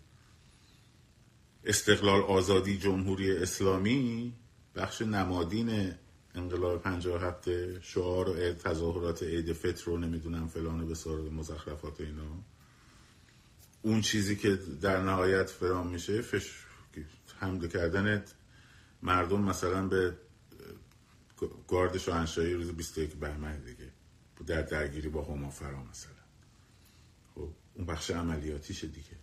استقلال آزادی جمهوری اسلامی بخش نمادین انقلاب هفته شعار و تظاهرات عید فطر رو نمی‌دونم فلان به سارد مزخرفات اینا. اون چیزی که در نهایت فرام میشه فش حمله کردن مردم مثلا به گارد شاهنشاهی روز 21 بهمن دیگه در درگیری با هما فرا مثلا. خب اون بخش عملیاتیشه دیگه.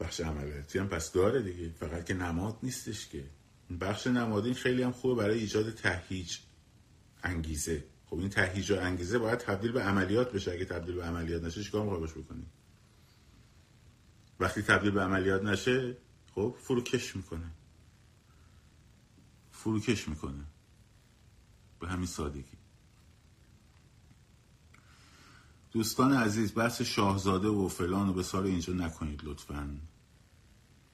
بخش عملیاتی هم پس داره دیگه. فقط که نماد نیستش که. بخش نمادین خیلی هم خوبه برای ایجاد تهیج انگیزه. خب این تهیج و انگیزه باید تبدیل به عملیات بشه. اگه تبدیل به عملیات نشه چیکار می‌خوای بکنی؟ وقتی تبدیل به عملیات نشه خب فروکش می‌کنه. فروکش می‌کنه. به همین سادگی. دوستان عزیز بحث شاهزاده و فلان و بسار اینجا نکنید لطفا.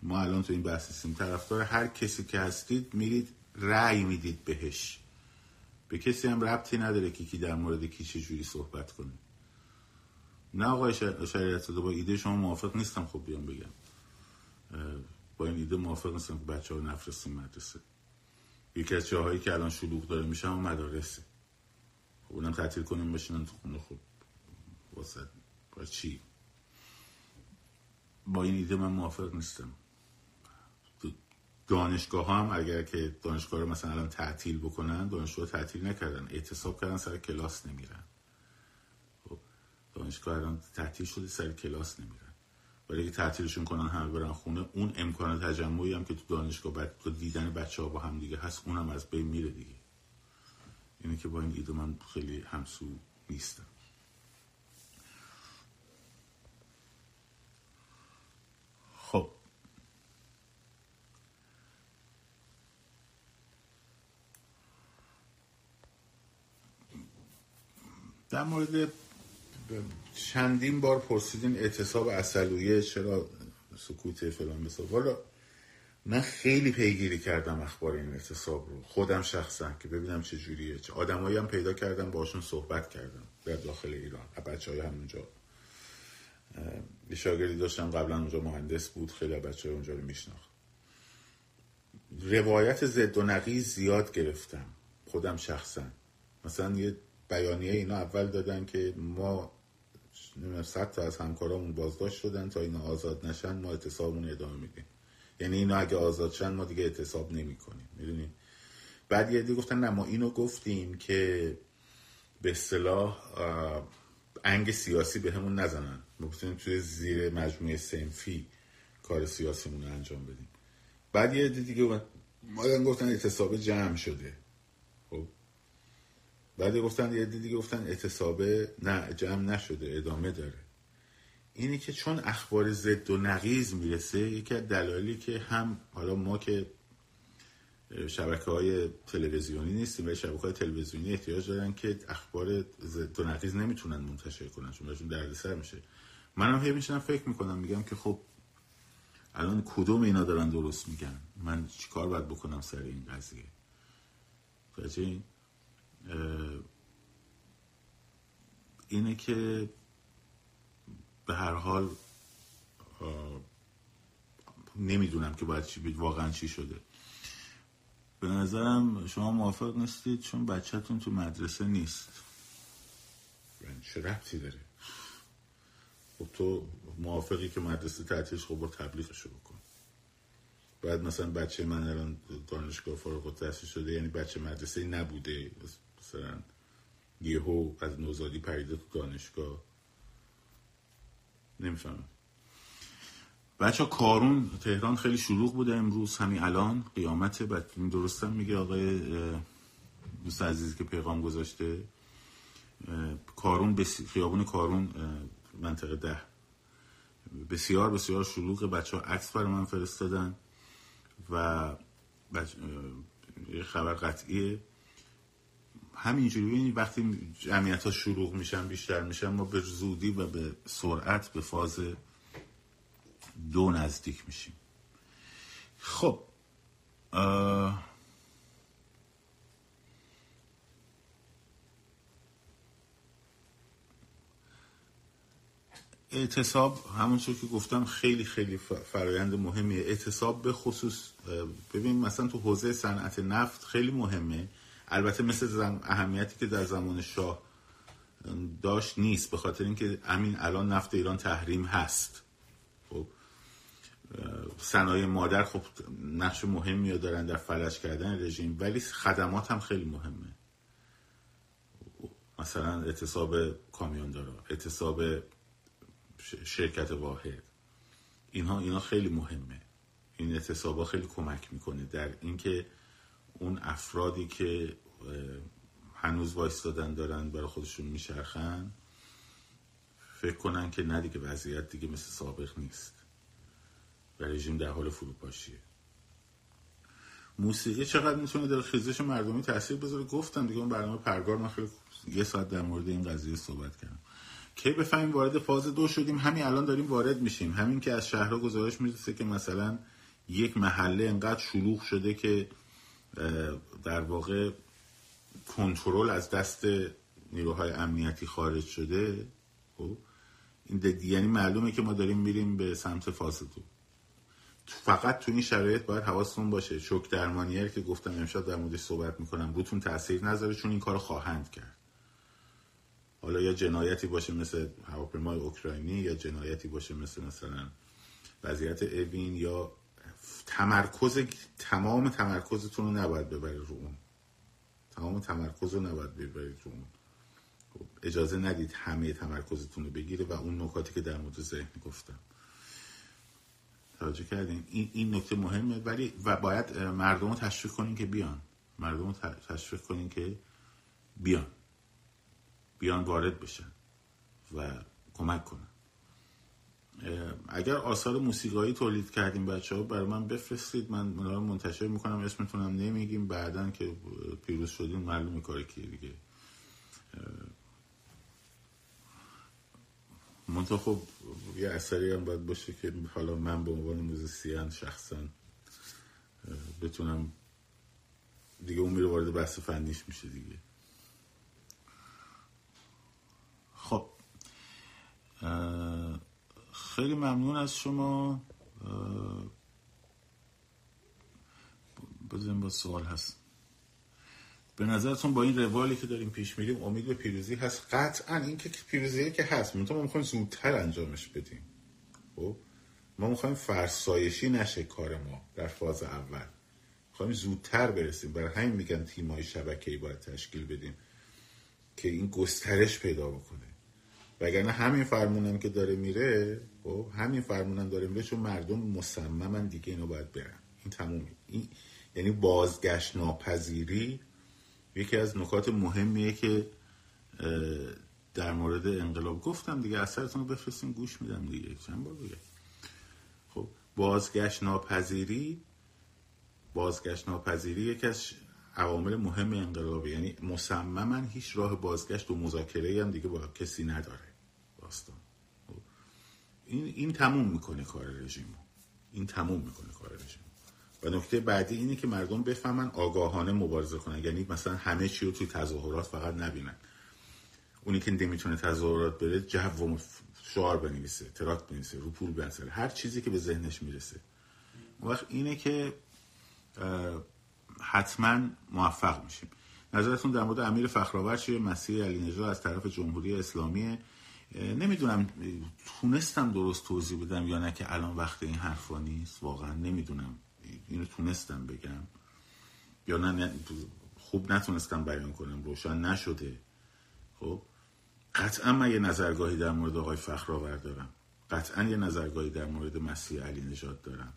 ما الان تو این بحث هستیم. طرفدار هر کسی که هستید میرید رأی می‌دید بهش. به کسی هم ربطی نداره که کی در مورد کی چه جوری صحبت کنه. نه آقای شریعت با ایده شما موافق نیستم. خب بیام بگم. با این ایده موافق نیستم که بچه ها نفرستیم مدرسه. یکی از جاهایی که الان شلوغ داره میشه هم مدارسه. خب اونم تعطیل کنیم بشینن تو خونه خب واسه با چی؟ با این ایده من موافق نیستم. دانشگاه هم اگر که دانشگاه رو مثلا الان تعطیل بکنن دانشگاه تعطیل نکردن. اعتصاب کردن سر کلاس نمیرن. خب دانشگاه الان تعطیل شده سر کلاس نمیرن. ولی اگه تعطیلشون کنن همه برن خونه اون امکان تجمعی هم که تو دانشگاه بعد دیدن بچه ها با هم دیگه هست اونم از بین میره دیگه. اینه که با این ایده من خیلی همسو نیستم. خب. در مورد چندین بار پرسیدین اعتصاب اصلویه چرا سکوت فلان بسا والا من خیلی پیگیری کردم اخبار این اعتصاب رو. خودم شخصا که ببینم چه جوریه. چه آدمایی هم پیدا کردم باشون صحبت کردم در داخل ایران. بچه های همونجا. یه شاگردی داشتم قبلا اونجا مهندس بود خیلی بچه اونجا رو میشناخت روایت زد و نقیز زیاد گرفتم خودم شخصا. مثلا یه بیانیه اینا اول دادن که ما صد تا از همکارامون بازداشت شدن تا اینا آزاد نشن ما اعتصابمون ادامه میدیم. یعنی اینا اگه آزاد شن ما دیگه اعتصاب نمی کنیم می‌دونیم بعد یه دیگه گفتن نه ما اینو گفتیم که به اصطلاح انگ سیاسی به همون نزنن. بتونیم توی زیر مجموعه سنفی کار سیاسیمون رو انجام بدیم. بعد یه دیگه ما گفتن اعتصاب جمع شده. خب. بعد گفتن یه دیگه گفتن اعتصابه نه جمع نشده ادامه داره. اینی که چون اخبار زد و نقیز می‌رسه یکی از دلایلی که هم حالا ما که شبکه های تلویزیونی نیستیم و شبکه های تلویزیونی احتیاج دارن که اخبار زد و نقیز نمی‌تونن منتشر کنن چون بهشون دردسر میشه. منم هی میشنم فکر می‌کنم میگم که خب الان کدوم اینا دارن درست میگن؟ من چیکار باید بکنم سر این قضیه؟ اینه که به هر حال نمی‌دونم که باید چی واقعا چی شده. به نظرم شما موافق نیستید چون بچهتون تو مدرسه نیست. چه ربطی داره؟ خب تو موافقی که مدرسه تعطیلش خب با تبلیغشو بکن بعد مثلا بچه من الان دانشگاه فارغ التحصیل شده یعنی بچه مدرسه نبوده. مثلا یهو از نوزادی پریده تو دانشگاه. نمی‌فهمم. بچه کارون تهران خیلی شلوغ بوده امروز همین الان. قیامت بعد درستم میگه آقای دوست عزیزی که پیغام گذاشته. کارون بس... خیابون کارون منطقه ده. بسیار بسیار شلوغ بچه ها عکس برای من فرستادن و یه خبر قطعیه. همینجوری ببینید وقتی جمعیت ها شروع میشن بیشتر میشن ما به زودی و به سرعت به فاز دو نزدیک میشیم. خب اعتصاب همونطور که گفتم خیلی خیلی فرایند مهمیه. اعتصاب به خصوص ببین مثلا تو حوزه صنعت نفت خیلی مهمه. البته مثل اهمیتی که در زمان شاه داشت نیست به خاطر اینکه همین الان نفت ایران تحریم هست. خب صنایع مادر خب نقش مهمی دارن در فلج کردن رژیم ولی خدمات هم خیلی مهمه. مثلا اعتصاب کامیوندارا اعتصاب شرکت واحد. اینها اینا خیلی مهمه. این اعتصابا خیلی کمک می‌کنه. در اینکه اون افرادی که هنوز وایستادن دارن برای خودشون میشرخن فکر کنن که نه دیگه وضعیت دیگه مثل سابق نیست. و رژیم در حال فروپاشیه. موسیقی چقدر می‌تونه در خیزش مردمی تاثیر بذاره؟ گفتم دیگه اون برنامه پرگار. من خیلی یه ساعت در مورد این قضیه صحبت کردم. کی بفهمیم وارد فاز دو شدیم؟ همین الان داریم وارد میشیم. همین که از شهرها گزارش می‌رسه که مثلا یک محله انقدر شلوغ شده که در واقع کنترل از دست نیروهای امنیتی خارج شده. خب؟ این یعنی معلومه که ما داریم میریم به سمت فاز دو. فقط تو این شرایط باید حواستون باشه. شوک درمانیه که گفتم امشب در موردش صحبت می‌کنم. روتون تاثیر نذاره چون این کار خواهند کرد. حالا یا جنایتی باشه مثل هواپیمای اوکراینی یا جنایتی باشه مثل مثلا وضعیت اوین یا تمرکز تمام تمرکزتون رو نباید ببرید رو اون. تمام تمرکز رو نباید ببرید رو اون. خب، اجازه ندید همه تمرکزتون رو بگیره و اون نکاتی که در مورد ذهن گفتم. توجه کردین؟ این, این نکته مهمه ولی و باید مردم رو تشویق کنین که بیان. مردم رو تشویق کنین که بیان. بیان وارد بشن و کمک کنن. اگر آثار موسیقایی تولید کردیم بچه ها برای من بفرستید. من رو منتشر می‌کنم اسمتونم نمیگیم. بعدا که پیروز شدیم معلوم کاری کیه دیگه. منطقه خب یه اثری هم باید باشه که حالا من به عنوان موزیسین شخصا بتونم دیگه اون میره وارد بحث فنیش میشه دیگه خب خیلی ممنون از شما. بزنیم با سوال هست. به نظرتون با این روالی که داریم پیش میریم امید به پیروزی هست؟ قطعا این که پیروزی که هست. ما می‌خوایم زودتر انجامش بدیم. خب؟ ما می‌خوایم فرسایشی نشه کار ما در فاز اول. می‌خوایم زودتر برسیم. برای همین میگن تیمای شبکه‌ای باید تشکیل بدیم که این گسترش پیدا بکنه. وگرنه همین فرمونم که داره میره خب همین فرمونم داره میره چون مردم مصممن دیگه اینو باید برن. این تمومی این یعنی بازگشت ناپذیری یکی از نکات مهمیه که در مورد انقلاب گفتم دیگه اثرتون رو بفرستین گوش میدم دیگه. چند بار دیگه خب بازگشت ناپذیری بازگشت ناپذیری یکی از عوامل مهم انقلابی یعنی مصمما هیچ راه بازگشت و مذاکره هم دیگه با کسی نداره. داستان. خب. این این تموم می‌کنه کار رژیم. این تموم می‌کنه کار رژیم. و نکته بعدی اینه که مردم بفهمن آگاهانه مبارزه کنن. یعنی مثلا همه چی رو توی تظاهرات فقط نبینن. اونی که نمی‌تونه تظاهرات بره جو و شعار بنویسه تراکت بنویسه رو پول بنویسه هر چیزی که به ذهنش می‌رسه. وقت اینه که حتما موفق میشیم. نظرتون در مورد امیر فخرآور چیه؟ مسیح علی از طرف جمهوری اسلامی نمی‌دونم تونستم درست توضیح بدم یا نه که الان وقت این حرفا نیست. واقعا نمی‌دونم. اینو تونستم بگم. یا نه, خوب نتونستم بیان کنم. روشن نشده. خب؟ قطعا من یه نظرگاهی در مورد آقای فخرآور دارم. قطعا یه نظرگاهی در مورد مسیح علی نژاد دارم.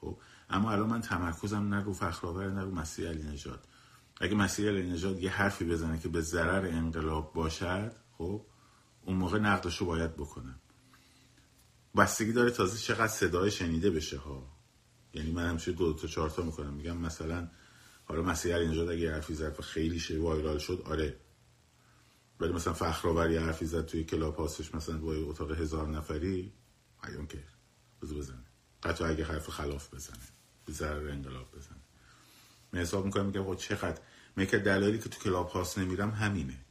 خب؟ اما الان من تمرکزم نه رو فخرآور نه رو مسیح علی نژاد. اگه مسیح علی نژاد یه حرفی بزنه که به ضرر انقلاب باشد خب؟ اون موقع نقدش باید بکنم. بستگی داره تازه چقدر صدای شنیده بشه ها. یعنی من همیشه دو تا چهار تا می‌کنم. میگم مثلا حالا مسیح اینجا اگه حرفی زد و خیلی شی وایرال شد آره. ولی مثلا فخرآوری حرفی زد توی کلاب هاستش مثلا با اتاق هزار نفری ایون که بزن بزنه. قطعا اگه حرف خلاف بزنه به ضرر انقلاب بزنه. من حساب می‌کنم میگم چقدر؟ میگه دلایلی که تو کلاب هاست نمیرم همینه.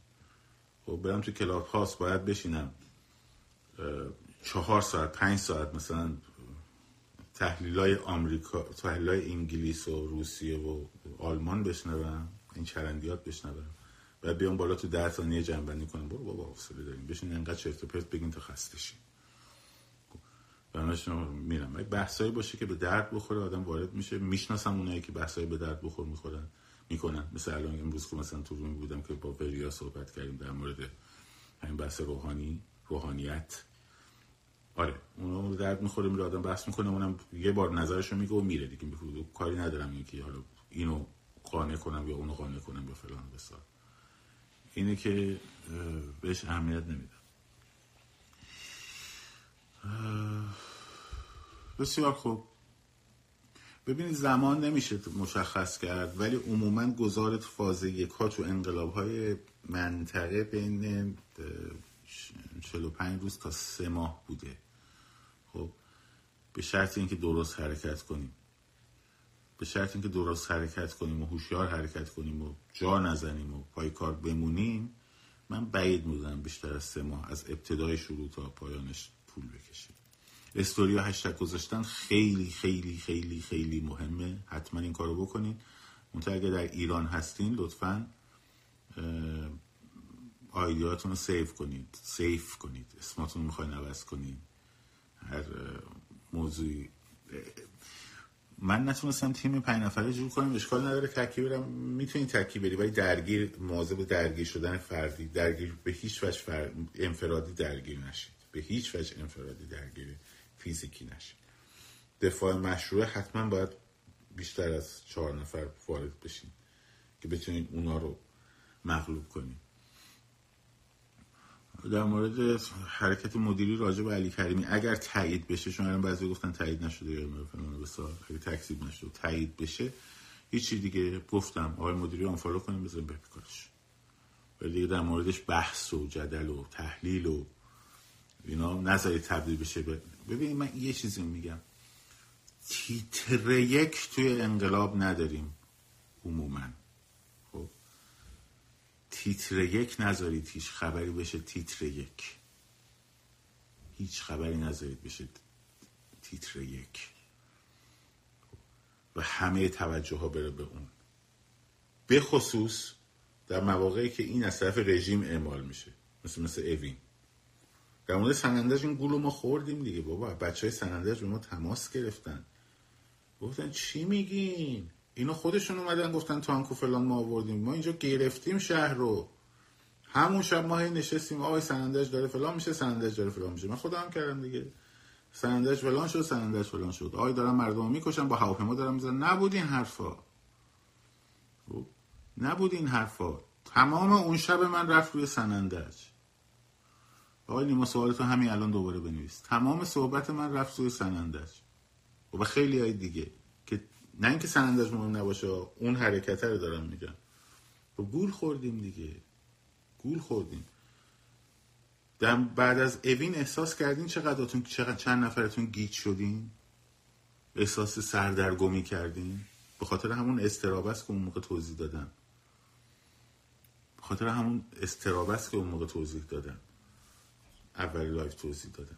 خب برم تو کلاب هاست باید بشینم. چهار ساعت پنج ساعت مثلا تحلیل های آمریکا تحلیل های انگلیس و روسیه و آلمان بشنوم این چرندیات بشنوم. و بیام بالا تو ده ثانیه جنبندی کنم. برو بابا حوصله داریم. بشین انقدر چرت و پرت بگین تا خسته خب، میرم. اگه بحثایی باشه که به درد بخوره آدم وارد میشه. می‌شناسم اونایی که بحثایی به درد بخور می‌خورن. می‌کنن. مثل الان امروز که مثلا تو رومی بودم که با وریا صحبت کردیم در مورد همین بحث روحانی روحانیت. آره اونو درد می‌خوره میره آدم بحث می‌کنه اونم یه بار نظرشو میگه و میره دیگه. کاری ندارم اینکه حالا اینو قانع کنم یا اونو قانع کنم یا فلان بسار. اینه که بهش اهمیت نمیدم بسیار خوب. ببینید زمان نمیشه مشخص کرد ولی عموما گذارت فاز یک ها تو انقلاب های منطقه بین 45 روز تا سه ماه بوده. خب به شرط اینکه درست حرکت کنیم. به شرط اینکه درست حرکت کنیم و هوشیار حرکت کنیم و جا نزنیم و پای کار بمونیم من بعید می‌دونم بیشتر از سه ماه از ابتدای شروع تا پایانش پول بکشیم. استوری و هشتگ گذاشتن خیلی خیلی خیلی خیلی مهمه. حتما این کارو بکنین. منتها اگه در ایران هستین لطفا آیدیاتون رو سیف کنید. سیف کنید. اسماتون می‌خواین عوض کنید هر موضوعی من نتونستم تیم پنج نفره جور کنم. اشکال نداره. تکی برم. می‌تونی تکی بری ولی درگیر به درگیر شدن فردی درگیر به هیچ وجه فر... انفرادی درگیر نشید. به هیچ وجه انفرادی درگیر فیزیکی نشید دفاع مشروع حتما باید بیشتر از چهار نفر وارد بشین که بتونید اونا رو مغلوب کنید. در مورد حرکت مدیری راجع به علی کریمی اگر تایید بشه چون الان بعضی گفتن تایید نشده یا اگه تکذیب نشده تایید بشه هیچی دیگه گفتم. آقای مدیری آنفالو کنیم بذاریم به کارش. ولی دیگه در موردش بحث و جدل و تحلیل و اینا نظری تبدیل بشه ببینید من یه چیزی میگم. تیتر یک توی انقلاب نداریم عموما. تیتر یک نذارید هیچ خبری بشه تیتر یک. هیچ خبری نذارید بشه تیتر یک. و همه توجه ها بره به اون. به خصوص در مواقعی که این از طرف رژیم اعمال میشه. مثل مثل اوین. در مورد سنندج این گولو ما خوردیم دیگه بابا. بچه های سنندج به ما تماس گرفتن. گفتن چی میگین؟ اینو خودشون اومدن گفتن تانکو فلان ما آوردیم. ما اینجا گرفتیم شهر رو. همون شب ما هی نشستیم. آقای سنندج داره فلان میشه سنندج داره فلان میشه. من خودم کردم دیگه. سنندج فلان شد سنندج فلان شد. آقای دارم مردم می‌کشن با هواپیما دارم می‌زنن. نبود این حرفا. خب، نبود این حرفا. تمام اون شب من رفت روی سنندج. آقای نیما سوالتو همین الان دوباره بنویس. تمام صحبت من رفت روی سنندج. و خیلی های دیگه نه اینکه سنندش مهم نباشه اون حرکت رو دارم میگم. و گول خوردیم دیگه. گول خوردیم. بعد از اوین احساس کردین چقدرتون چقدر چند نفرتون گیج شدین؟ احساس سردرگمی کردین؟ به خاطر همون اضطرابست که اون موقع توضیح دادم. به خاطر همون اضطرابست که اون موقع توضیح دادم. اول live توضیح دادم.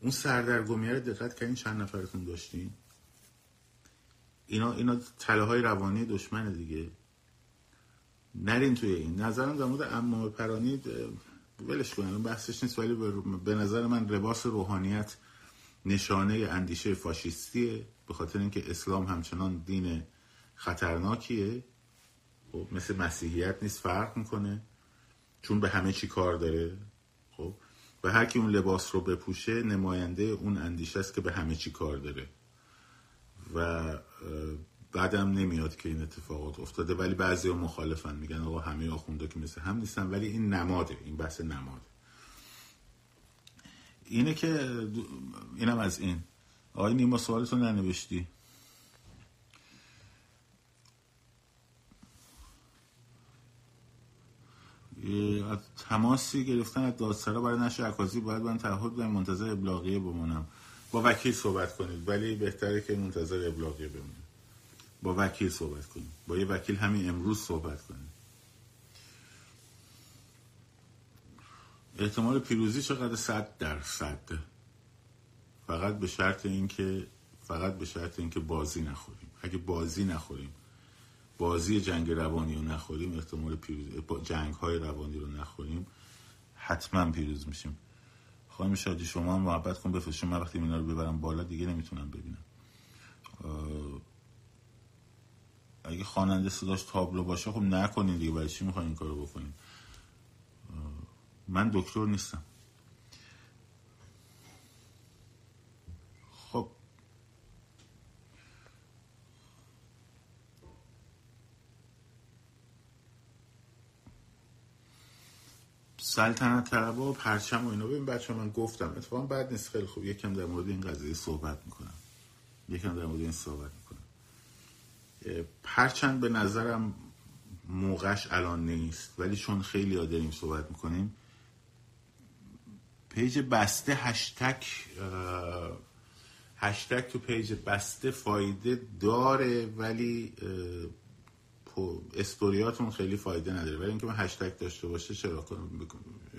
اون سردرگمی رو دقت کردین چند نفرتون داشتین؟ اینا اینا تله های روانی دشمن دیگه. نرین توی این. نظرم در مورد امام پرانی ولش کنن بحثش نیست ولی به نظر من لباس روحانیت نشانه اندیشه فاشیستیه به خاطر اینکه اسلام همچنان دین خطرناکیه. خب مثل مسیحیت نیست فرق می‌کنه. چون به همه چی کار داره. و هر کی اون لباس رو بپوشه نماینده اون اندیشه است که به همه چی کار داره. و بعدم نمیاد که این اتفاقات افتاده ولی بعضی ها مخالفن. میگن آقا همه آخونده که مثل هم نیستن ولی این نماده این بحث نماده. اینه که اینم از این. آقای نیما سوالتو ننوشتی. تماسی گرفتن از دادسرا برای نشر عکاسی باید من تعهد بدم منتظر ابلاغیه بمونم. با وکیل صحبت کنید ولی بهتره که منتظر ابلاغیه بمونید با وکیل صحبت کنید. با یه وکیل همین امروز صحبت کنید. احتمال پیروزی چقدر؟ صد درصد. فقط به شرط اینکه فقط به شرط اینکه بازی نخوریم. اگه بازی نخوریم بازی جنگ روانی رو نخوریم احتمال پیروزی جنگ های روانی رو نخوریم حتما پیروز میشیم. خواهیم شادی شما هم محبت کن بفرست من وقتی اینا رو ببرم بالا دیگه نمی‌تونم ببینم. اگه خواننده صداش تابلو باشه خب نکنین دیگه. برای چی می‌خواین این کارو بکنین؟ من دکتر نیستم. سلطنت طلبه و پرچم و اینا. ببین بچه‌ها من گفتم اتفاقا بد نیست. خیلی خوب. یکم در مورد این قضیه صحبت می‌کنم. یکم در مورد این صحبت می‌کنم. پرچم به نظرم موقعش الان نیست. ولی چون خیلی ها داریم صحبت می‌کنیم page بسته hashtag hashtag تو page بسته فایده داره. ولی استوریاتون خیلی فایده نداره. ولی اینکه من هشتگ داشته باشه چرا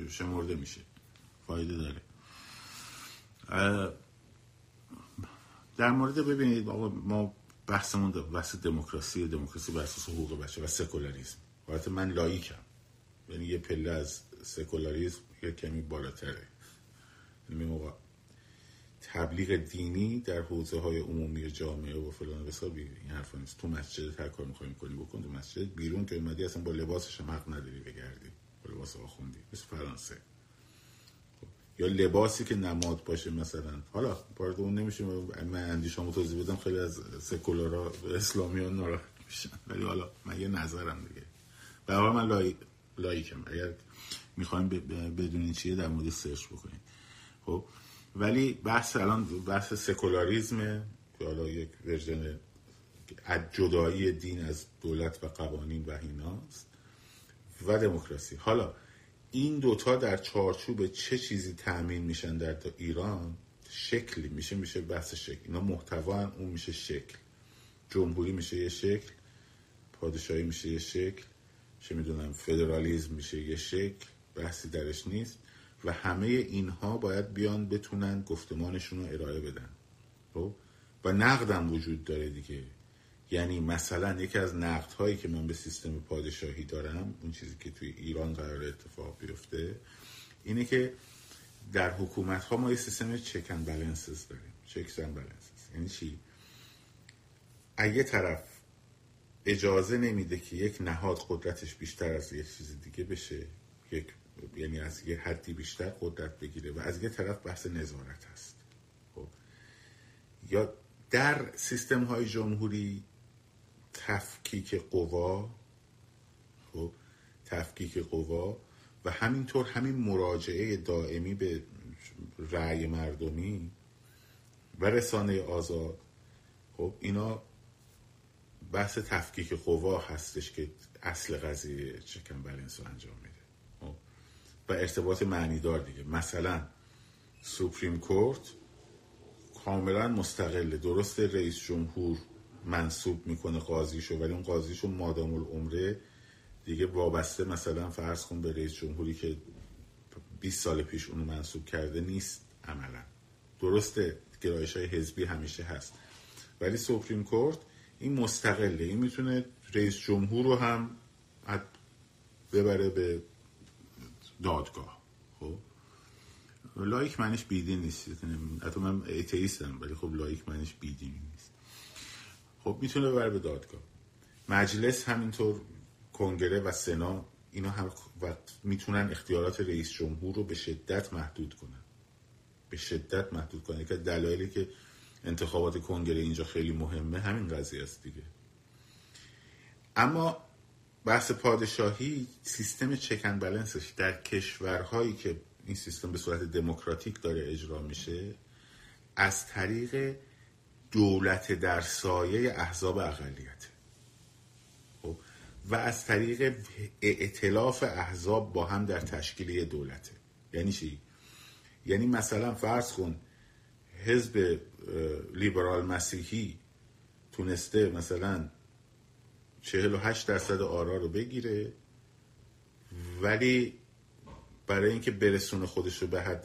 شمرده میشه. فایده داره. در مورد ببینید ما بحثمون بحث دموکراسی دموکراسی بر اساس حقوق بچه و سکولاریسم. البته من لایکم. یعنی یه پله از سکولاریسم یه کمی بالاتره. یعنی تبلیغ دینی در حوزه های عمومی جامعه و فلان حسابی این حرفا نیست. تو مسجد هر کار می‌خوایم کنی بکن تو مسجد. بیرون که اومدی اصلا با لباسش هم حق نداری بگردی. با لباس آخوندی. مثل فرانسه. خب. یا لباسی که نماد باشه مثلا. حالا وارد اون نمیشه من اندیشامو توضیح بدم خیلی از سکولارا اسلامی ها ناراحت میشن. ولی حالا من یه نظرم دیگه. به من لای... لایکم. اگر می‌خوایم بدونین چیه در مورد سرچ بکنید خب. ولی بحث الان بحث سکولاریزم که حالا یک ورژن جدایی دین از دولت و قوانین و هیناست و دموکراسی. حالا این دوتا در چارچوب چه چیزی تأمین میشن در ایران؟ شکلی میشه میشه بحث شکل. اینا محتوا اون میشه شکل. جمهوری میشه یه شکل پادشاهی میشه یه شکل چه می‌دونم فدرالیزم میشه یه شکل بحثی درش نیست. و همه اینها باید بیان بتونن گفتمانشون رو ارائه بدن. خب؟ و نقدم وجود داره دیگه. یعنی مثلا یکی از نقد هایی که من به سیستم پادشاهی دارم اون چیزی که توی ایران قرار اتفاق بیفته اینه که در حکومت ها ما یه سیستم چکن بلنسز داریم. چکن بلنسز یعنی چی؟ اگه طرف اجازه نمیده که یک نهاد قدرتش بیشتر از یک چیز دیگه بشه یک یعنی از یه حدی بیشتر قدرت بگیره و از یه طرف بحث نظارت هست. خب. یا در سیستم های جمهوری تفکیک قوا خب تفکیک قوا و همینطور همین مراجعه دائمی به رأی مردمی و رسانه آزاد خب اینا بحث تفکیک قوا هستش که اصل قضیه چکن بلنس رو انجام میده. و ارتباط معنیدار دیگه. مثلا سوپریم کورت کاملا مستقله. درست رئیس جمهور منصوب می‌کنه قاضیشو ولی اون قاضیشو مادام العمره دیگه وابسته مثلا فرض کن به رئیس جمهوری که 20 سال پیش اونو منصوب کرده نیست عملا. درسته گرایش های حزبی همیشه هست. ولی سوپریم کورت این مستقله. این می‌تونه رئیس جمهور رو هم ببره به دادگاه. خب؟ لایک منش بیدین نیست حتی من ایتیستم ولی خب لایک منش بیدین نیست. خب می‌تونه بر به دادگاه. مجلس همینطور کنگره و سنا اینا هم می‌تونن اختیارات رئیس جمهور رو به شدت محدود کنن. به شدت محدود کنن. که دلایلی که انتخابات کنگره اینجا خیلی مهمه همین قضیه است دیگه. اما بحث پادشاهی سیستم چکن بلنسش در کشورهایی که این سیستم به صورت دموکراتیک داره اجرا میشه از طریق دولت در سایه احزاب اقلیت. خب؟ و از طریق ائتلاف احزاب با هم در تشکیل دولته. یعنی چی؟ یعنی مثلا فرض کن حزب لیبرال مسیحی تونسته مثلا 48 درصد آرا رو بگیره ولی برای اینکه برسونه خودش رو به حد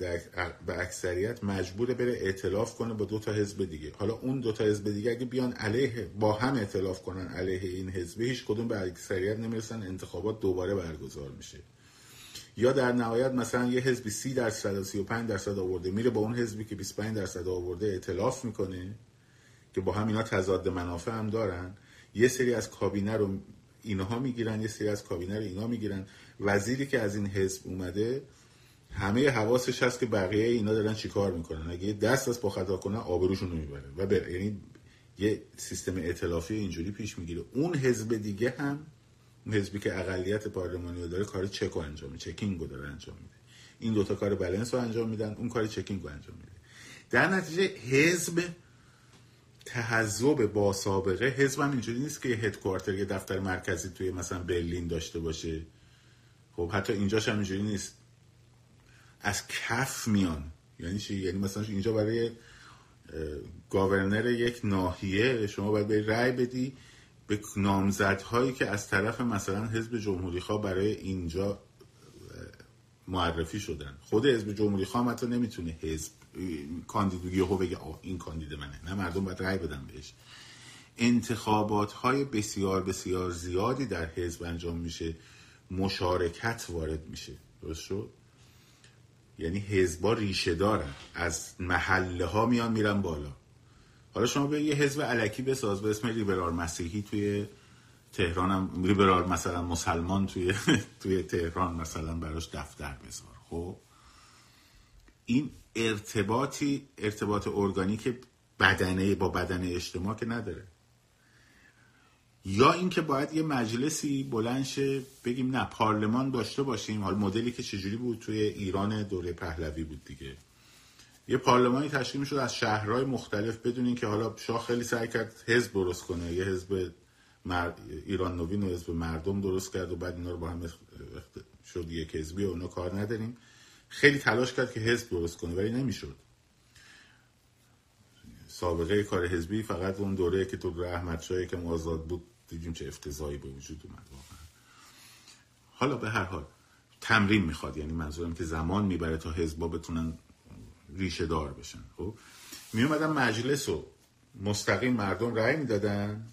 به اکثریت مجبوره بره اعتلاف کنه با دو تا حزب دیگه. حالا اون دو تا حزب دیگه اگه بیان علیه با هم اعتلاف کنن علیه این حزب هیچ کدوم به اکثریت نمی‌رسن انتخابات دوباره برگزار میشه. یا در نهایت مثلا یه حزبی 30 درصد 35 درصد آورده میره با اون حزبی که 25 درصد آورده اعتلاف می‌کنه که با هم اینا تضاد منافع هم دارن. یه سری از کابینه رو اینها می‌گیرن یه سری از کابینه رو اینا می‌گیرن. وزیری که از این حزب اومده همه حواسش هست که بقیه اینا دارن چیکار می‌کنن. اگه دست از پا خطا کنن آبروشون رو می‌بره. و بر... یعنی یه سیستم ائتلافی اینجوری پیش می‌گیره. اون حزب دیگه هم حزبی که اقلیت پارلمانی رو داره کار چک انجام میده چکینگ رو داره انجام میده. این دوتا کار بلنس رو انجام میدن اون کار چکینگ رو انجام میده. در نتیجه حزب تحذب با سابقه حزب هم اینجوری نیست که هدکوارتر یه دفتر مرکزی توی مثلا برلین داشته باشه. خب حتی اینجاش هم اینجوری نیست. از کف میان. یعنی چی؟ یعنی مثلا اینجا برای گاورنر یک ناحیه شما باید به رأی بدی به نامزدهایی که از طرف مثلا حزب جمهوری خواه برای اینجا معرفی شدن. خود حزب جمهوری خواه حتی نمی‌تونه حزب کاندیدو یهو بگه آه این کاندید منه. نه مردم باید رأی بدن بهش. انتخابات های بسیار بسیار زیادی در حزب انجام میشه مشارکت وارد میشه. درست شد؟ یعنی حزبا ریشه دارن. از محله ها میان میرن بالا. حالا شما به یه حزب علکی بساز به اسم لیبرال مسیحی توی تهران هم لیبرال مثلا مسلمان توی توی تهران مثلا براش دفتر بذار خب؟ این ارتباطی ارتباط ارگانیک بدنه با بدن اجتماع که نداره. یا اینکه باید یه مجلسی بلند شه بگیم نه پارلمان داشته باشیم. حال مدلی که چجوری بود توی ایران دوره پهلوی بود دیگه. یه پارلمانی تشکیل می‌شد از شهرهای مختلف بدون که حالا شاه خیلی سعی کرد حزب درست کنه. یه حزب ایران نوین و حزب مردم درست کرد و بعد اینا رو با هم شد یک حزبی و اونا کار نداریم. خیلی تلاش کرد که حزب درست کنه ولی نمی‌شد. سابقه کار حزبی فقط اون دوره که تو احمد شاهی که آزاد بود دیدیم چه افتضاحی به وجود اومد واقعا. حالا به هر حال تمرین می‌خواد یعنی منظورم که زمان می‌بره تا حزبا بتونن ریشه دار بشن خب؟ می اومدن مجلس و مستقیم مردم رأی می‌دادن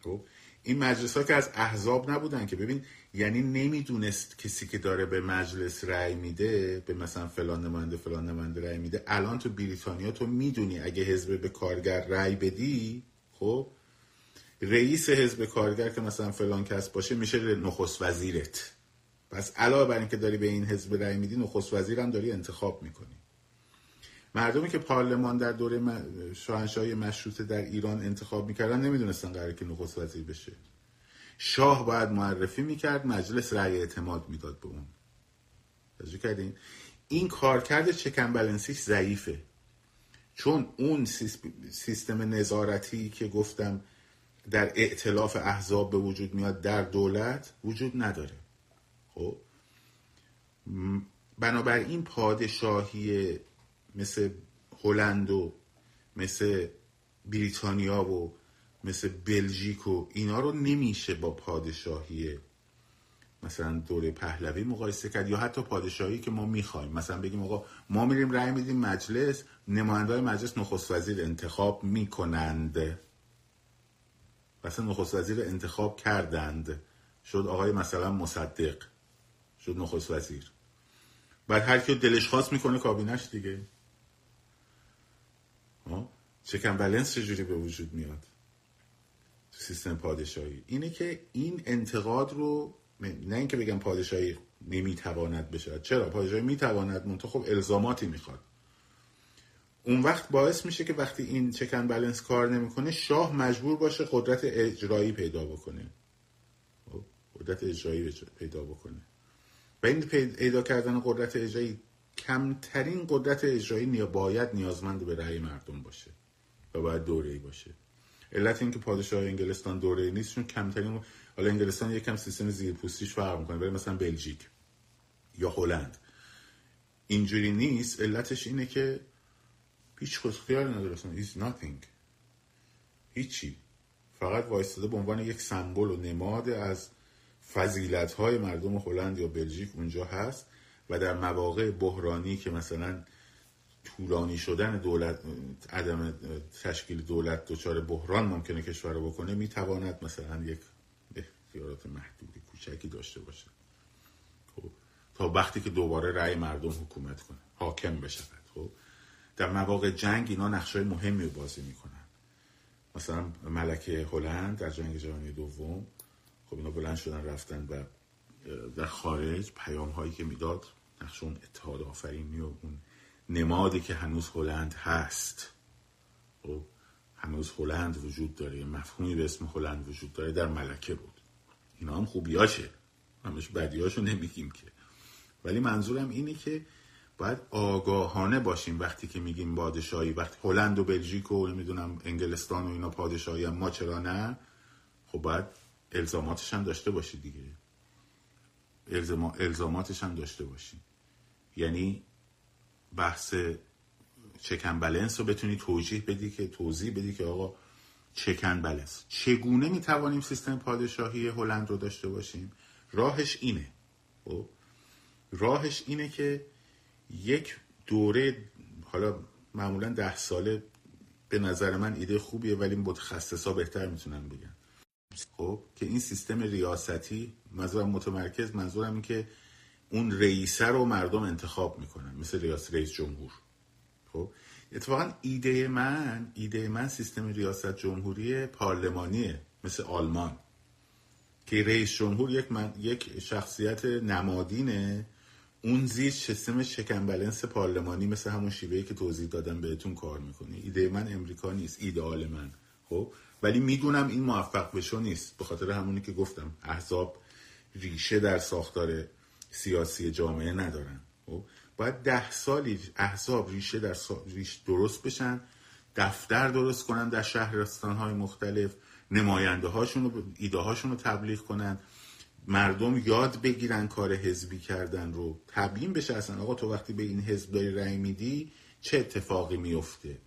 خب؟ این مجلس ها که از احزاب نبودن که ببین یعنی نمی‌دونست کسی که داره به مجلس رأی میده به مثلا فلان نماینده فلان نماینده رأی میده. الان تو بریتانیا تو می‌دونی اگه حزب به کارگر رأی بدی خب رئیس حزب کارگر که مثلا فلان کس باشه میشه نخست وزیرت. پس علاوه بر اینکه داری به این حزب رأی میدی نخست وزیرم داری انتخاب می‌کنی. مردمی که پارلمان در دوره شاهنشاهی مشروطه در ایران انتخاب می‌کردن نمی‌دونستن قرار که نخست وزیر بشه. شاه باید معرفی می‌کرد مجلس رأی اعتماد می‌داد به اون. توجه کردین؟ این کارکرد چکن بلنسیش ضعیفه. چون اون سیستم نظارتی که گفتم در ائتلاف احزاب به وجود میاد در دولت وجود نداره. خب؟ بنابراین پادشاهی مثل هلند و مثل بریتانیا و مثل بلژیک و اینا رو نمیشه با پادشاهی مثلا دوره پهلوی مقایسه کرد یا حتی پادشاهی که ما می‌خوایم. مثلا بگیم آقا ما میریم رأی میدیم مجلس نماینده مجلس نخست وزیر انتخاب می‌کنند. مثلا نخست وزیر انتخاب کردند. شد آقای مثلا مصدق. شد نخست وزیر. بعد هر کی دلش خواست می‌کنه کابینش دیگه. چکن بلنس چجوری به وجود میاد؟ سیستم پادشاهی. اینه که این انتقاد رو نه اینکه بگم پادشاهی نمی‌تواند بشه. چرا؟ پادشاهی می‌تواند منتها خب الزاماتی می‌خواد. اون وقت باعث میشه که وقتی این چکن بلنس کار نمی‌کنه شاه مجبور باشه قدرت اجرایی پیدا بکنه. خب، قدرت اجرایی پیدا بکنه. و این پیدا کردن قدرت اجرایی کمترین قدرت اجرایی باید نیازمند به رأی مردم باشه و باید دوره ای باشه. علت اینکه پادشاه انگلستان دوره نیست چون کمترین حالا انگلستان یکم سیستم زیرپوستیش فرق می‌کنه ولی مثلا بلژیک یا هلند. اینجوری نیست علتش اینه که هیچ خودخیار نداره اصلا is nothing. هیچی. فقط وایستاده به عنوان یک سمبل و نماد از فضیلت های مردم هلند یا بلژیک اونجا هست و در مواقع بحرانی که مثلا طولانی شدن دولت عدم تشکیل دولت دچار بحران ممکنه کشور رو بکنه می‌تواند مثلا یک اختیارات محدودی کوچکی داشته باشه. خب تا وقتی که دوباره رأی مردم حکومت کنه حاکم بشه خب در مواقع جنگ اینا نقشه مهمی رو بازی می‌کنن. مثلا ملکه هلند در جنگ جهانی دوم خب اینا بلند شدن رفتن و در خارج پیام هایی که می‌داد نقش اون اتحاد آفرینی و اون نمادی که هنوز هلند هست. خب هنوز هلند وجود داره مفهومی به اسم هلند وجود داره در ملکه بود. اینا هم خوبیاشه. همش بدیاشو نمیگیم که. ولی منظورم اینه که باید آگاهانه باشیم وقتی که میگیم پادشاهی وقتی هلند و بلژیک و نمی‌دونم انگلستان و اینا پادشاهی هم ما چرا نه؟ خب باید الزاماتش هم داشته باشی دیگه. الزام... الزاماتش هم داشته باشی. یعنی بحث چکن بلنس رو بتونی توجیه بدی که توضیح بدی که آقا چکن بلنس چگونه می‌توانیم سیستم پادشاهی هلند رو داشته باشیم؟ راهش اینه. خب؟ راهش اینه که یک دوره حالا معمولا ده ساله به نظر من ایده خوبیه ولی متخصصا بهتر می‌تونن بگن خب؟ که این سیستم ریاستی منظورم متمرکز منظورم این که اون رئیسه رو مردم انتخاب می‌کنن مثل ریاست رئیس جمهور. خب؟ اتفاقا ایده من ایده من سیستم ریاست جمهوری پارلمانیه مثل آلمان. که رئیس جمهور یک, من، یک شخصیت نمادینه. اون زیر سیستم شکن بلنس پارلمانی مثل همون شیوهی که توضیح دادم بهتون کار می‌کنه. ایده من امریکا نیست ایدئال من. خب؟ ولی می‌دونم این موفق بشو نیست به خاطر همونی که گفتم احزاب ریشه در ساختار سیاسی جامعه ندارن. خب؟ باید ده سالی احزاب ریشه در ریش درست بشن دفتر درست کنن در شهرستان های مختلف نماینده هاشون رو ایده هاشون رو تبلیغ کنن مردم یاد بگیرن کار حزبی کردن رو. تبیین بشه اصلا. آقا تو وقتی به این حزب داری رأی میدی چه اتفاقی میفته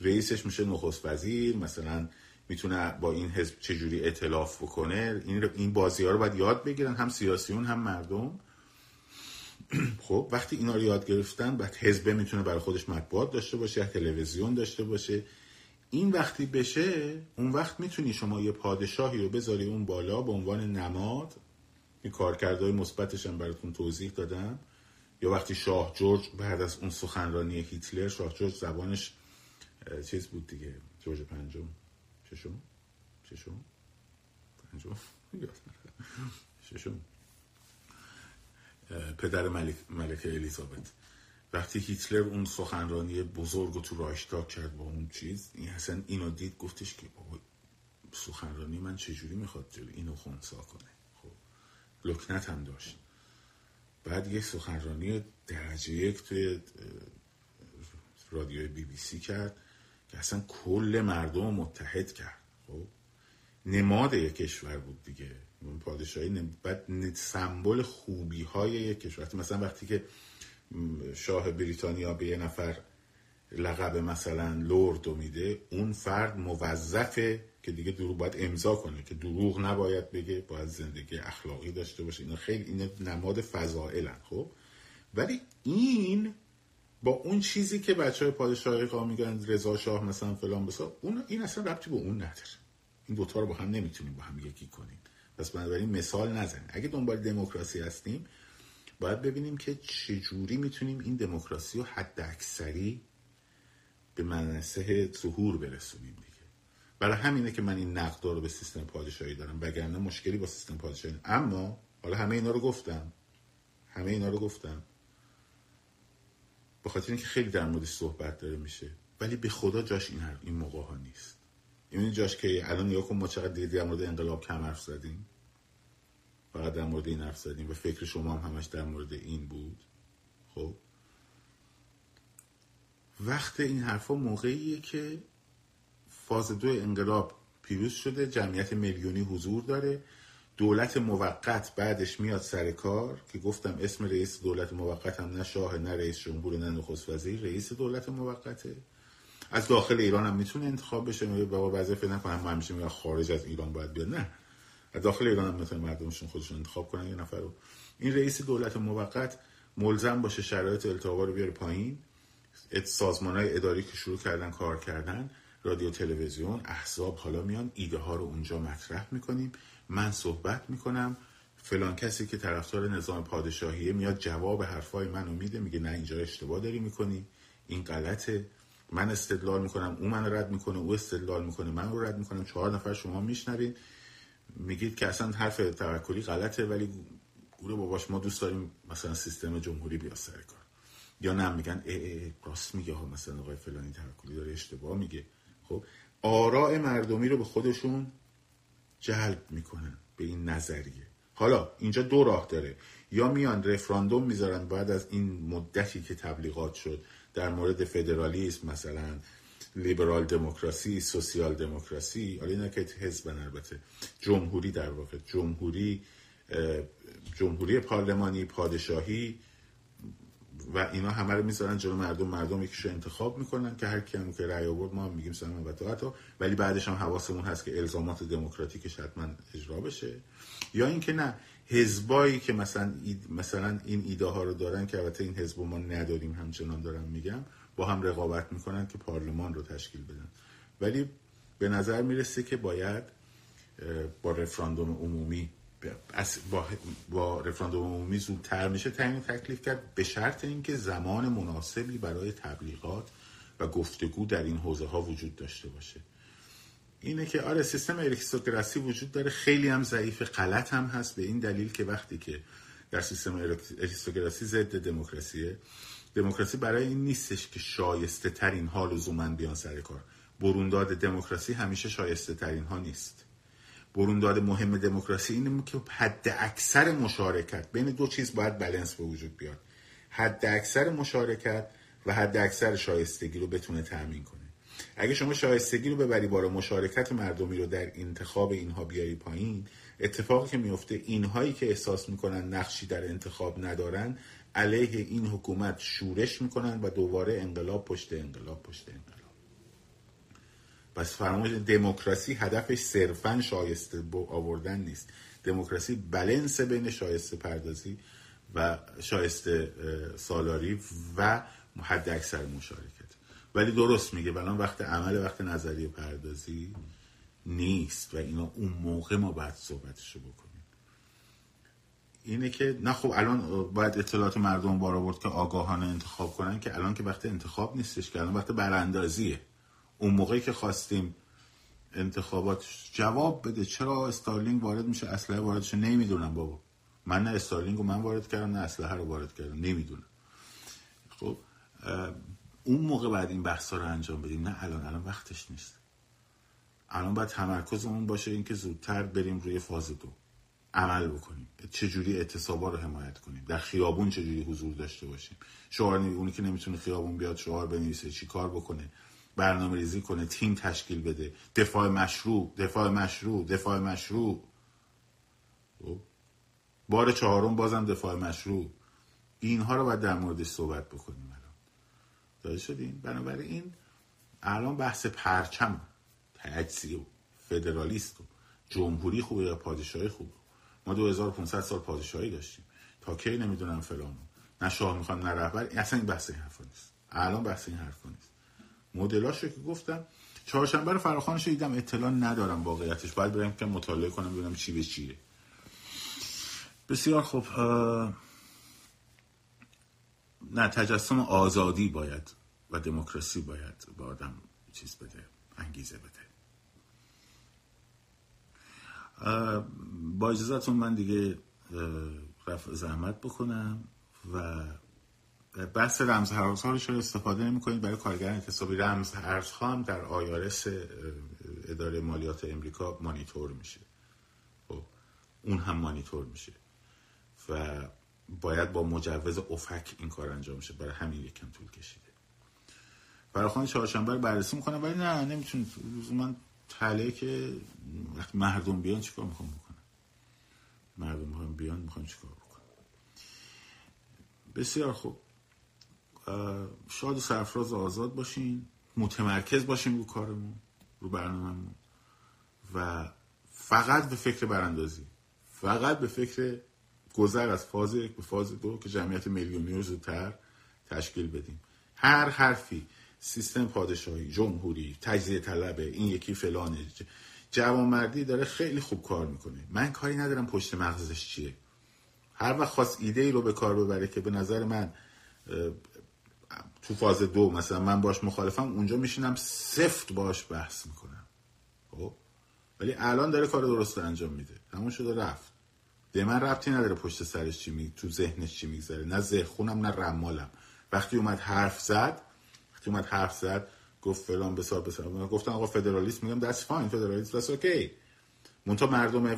رئیسش میشه نخست وزیر مثلا می‌تونه با این حزب چجوری اطلاف بکنه این این بازی ها رو باید یاد بگیرن هم سیاسیون هم مردم. <clears throat> خب وقتی اینا رو یاد گرفتن بعد حزب می‌تونه برای خودش مطبوعات داشته باشه تلویزیون داشته باشه. این وقتی بشه اون وقت می‌تونی شما یه پادشاهی رو بذاری اون بالا به عنوان نماد. این کارکردهای مثبتش هم براتون توضیح دادم. یا وقتی شاه جورج بعد از اون سخنرانی هیتلر شاه جورج زبانش چیز بود دیگه جورج پنجم. ششم. ششم. پنجم. ششم. پدر ملک ملکه الیزابت. وقتی هیتلر اون سخنرانی بزرگ رو تو رایشتاگ کرد با اون چیز این حسن اینو دید گفتش که بابا سخنرانی من چجوری می‌خواد جلو؟ اینو خونسا کنه. خب لکنت هم داشت. بعد یک سخنرانی درجه یک توی رادیوی بی بی سی کرد. که اصلا کل مردم متحد کرد. خب؟ نماد یک کشور بود دیگه. پادشاهی بعد سمبل خوبی های یک کشور. مثلا وقتی که شاه بریتانیا به یه نفر لقب مثلا لورد میده اون فرد موظفه که دیگه دروغ باید امضا کنه که دروغ نباید بگه باید زندگی اخلاقی داشته باشه. اینا خیلی این نماد فضائلن خب؟ ولی این با اون چیزی که بچه های پادشاهی قا میگن رضا شاه مثلا فلان بسا اون این اصلا ربطی به اون نداره. این دوتا رو با هم نمی‌تونیم با هم یکی کنیم. پس بنابراین مثال نزن اگه دنبال دموکراسی هستیم باید ببینیم که چجوری می‌تونیم این دموکراسی رو حد اکثری به منصه ظهور برسونیم دیگه. برای همینه که من این نقد رو به سیستم پادشاهی دارم. وگرنه مشکلی با سیستم پادشاهی اما حالا همه اینا رو گفتم. همه اینا رو گفتم. به خاطر اینکه خیلی در موردش صحبت داره میشه. ولی به خدا جاش این این موقع ها نیست. این جاش که الان یا ما چقدر دیگه در مورد انقلاب کم حرف زدیم. فقط در مورد این حرف زدیم و فکر شما هم همش در مورد این بود. خب؟ وقت این حرفا موقعیه که فاز دو انقلاب پیروز شده جمعیت میلیونی حضور داره. دولت موقت بعدش میاد سر کار که گفتم اسم رئیس دولت موقت هم نه شاه نه رئیس جمهور نه نخست وزیر رئیس دولت موقته. از داخل ایران هم می‌تونه انتخاب بشه. میگه بابا وظیفه نکنم ما همیشه میگن خارج از ایران باید بیاد. نه. از داخل ایران هم می‌تونه مردمشون خودشون انتخاب کنن یه نفر رو. این رئیس دولت موقت ملزم باشه شرایط التوا رو بیاره پایین. سازمان های اداری که شروع کردن کار کردن رادیو تلویزیون احزاب حالا میان ایده ها رو اونجا مطرح می‌کنیم. من صحبت می‌کنم. فلان کسی که طرفدار نظام پادشاهیه میاد جواب حرفای منو میده میگه نه اینجا اشتباه داری می‌کنی. این غلطه. من استدلال می‌کنم او من رد می‌کنه او استدلال می‌کنه من رو رد می‌کنم چهار نفر شما میشنوید میگید که اصلا حرف توکلی غلطه ولی گوره باباش ما دوست داریم مثلا سیستم جمهوری بیا سر کار. یا نه میگن ای ای راست میگه. ها مثلا آقای فلانی توکلی داره اشتباه میگه. خب آراء مردمی رو به خودشون جلب می‌کنن به این نظریه. حالا اینجا دو راه داره. یا میان رفراندوم می‌ذارن بعد از این مدتی که تبلیغات شد در مورد فدرالیسم مثلا لیبرال دموکراسی سوسیال دموکراسی حالا اینا که حزب البته. جمهوری در واقع. جمهوری جمهوری پارلمانی پادشاهی و اینا همه رو می‌ذارن جلو مردم. مردم یکیشو انتخاب می‌کنن که هر کیم که رأی آورد ما هم میگیم سلام و ولی بعدش هم حواسمون هست که الزامات دموکراتیکش حتما اجرا بشه. یا اینکه نه حزبایی که مثلا مثلا این ایده ها رو دارن که البته این حزب ما نداریم همچنان دارم میگم با هم رقابت می‌کنن که پارلمان رو تشکیل بدن. ولی به نظر می‌رسه که باید با رفراندوم عمومی با, با رفراندوم عمومی زودتر میشه تعیین تکلیف کرد به شرط اینکه زمان مناسبی برای تبلیغات و گفتگو در این حوزه ها وجود داشته باشه. اینه که آره سیستم اریستوکراسی وجود داره. خیلی هم ضعیف غلط هم هست. به این دلیل که وقتی که در سیستم اریستوکراسی ضد دموکراسیه دموکراسی برای این نیستش که شایسته ترین ها لزوما بیان سر کار. برونداد دموکراسی همیشه شایسته ترین ها نیست. برونداد مهم دموکراسی اینه که حد اکثر مشارکت بین دو چیز باید بلنس به وجود بیاد. حد اکثر مشارکت و حد اکثر شایستگی رو بتونه تأمین کنه. اگه شما شایستگی رو ببری بار مشارکت مردمی رو در انتخاب اینها بیاری پایین اتفاقی که میفته اینهایی که احساس می‌کنن نقشی در انتخاب ندارن علیه این حکومت شورش می‌کنن و دوباره انقلاب پشت انقلاب پشت انقلاب. پس فراموش دموکراسی هدفش صرفا شایسته آوردن نیست. دموکراسی بلنس بین شایسته پردازی و شایسته سالاری و حد اکثر مشارکت. ولی درست میگه بلان وقت عمل وقت نظریه پردازی نیست و اینا اون موقع ما باید صحبتشو بکنیم. اینه که نه خب الان باید اطلاعات مردم بار آورد که آگاهانه انتخاب کنن که الان که وقت انتخاب نیستش که الان وقت براندازیه. اون موقعی که خواستیم انتخابات جواب بده چرا استارلینگ وارد میشه؟ اسلحه واردش نمی‌دونم بابا. من نه استارلینگ رو من وارد کردم نه اسلحه رو وارد کردم. نمی‌دونم. خب اون موقع بعد این بحثا رو انجام بدیم. نه الان الان وقتش نیست. الان باید تمرکزمون باشه اینکه زودتر بریم روی فاز دو. عمل بکنیم. چجوری اعتصابا رو حمایت کنیم؟ در خیابون چجوری حضور داشته باشیم؟ شعار اونی که نمی‌تونه خیابون بیاد شعار بنویسه چی کار بکنه؟ برنامه ریزی کنه تیم تشکیل بده. دفاع مشروع دفاع مشروع دفاع مشروع خب؟ بار چهارم بازم دفاع مشروع اینها رو باید در موردش صحبت بکنیم الان. داده شدیم بنابراین الان بحث پرچم تجزیه فدرالیست و جمهوری خوبه یا پادشاهی خوبه؟ ما 2500 سال پادشاهی داشتیم. تا کی نمی‌دونم فلانو. نه شاه می‌خوام نه رهبر. اصلا این بحث این حرفا نیست. الان بحث این حرفا نیست. مدلاشو که گفتم چهارشنبه رو فراخوانش دیدم اطلاع ندارم واقعیتش. باید برم که مطالعه کنم ببینم چی به چیه. بسیار خوب نه تجسم آزادی باید و دموکراسی باید به آدم چیز بده انگیزه بده. با اجازتون من دیگه رفع زحمت بکنم و بحث رمز هرز ها رو استفاده نمی کنید برای کارگران اعتصابی رمز هرز هم در آیارس اداره مالیات امریکا مانیتور میشه. خب اون هم مانیتور میشه و باید با مجوز افک این کار انجام میشه برای همین یکم طول کشیده. فراخان چهارشنبه رو بررسی می‌کنم ولی نه نمی‌تونه من تله که وقتی مردم بیان چیکار می‌خوام بکنم؟ مردم بیان می‌خوام چیکار بکنم بسیار خوب. شاد و سرفراز آزاد باشین متمرکز باشیم رو کارمون رو برنامهمون. و فقط به فکر براندازی. فقط به فکر گذر از فاز یک به فاز دو که جمعیت میلیونی رو زودتر تشکیل بدیم. هر حرفی سیستم پادشاهی جمهوری تجزیه طلبه این یکی فلانه جوانمردی داره خیلی خوب کار می‌کنه. من کاری ندارم پشت مغزش چیه. هر وقت خواست ایده ای رو به کار ببره که به نظر من تو فاز دو مثلا من باش مخالفم اونجا میشینم سفت باش بحث می‌کنم. خب؟ ولی الان داره کار درست انجام میده. همون شده رفت. به من ربطی نداره پشت سرش چی می تو ذهنش چی میگذره. نه ذهنم نه رمالم. وقتی اومد حرف زد وقتی اومد حرف زد گفت فلان بسار بسار گفتن آقا فدرالیسم میگم that's fine فدرالیسم that's okay. منتها مردم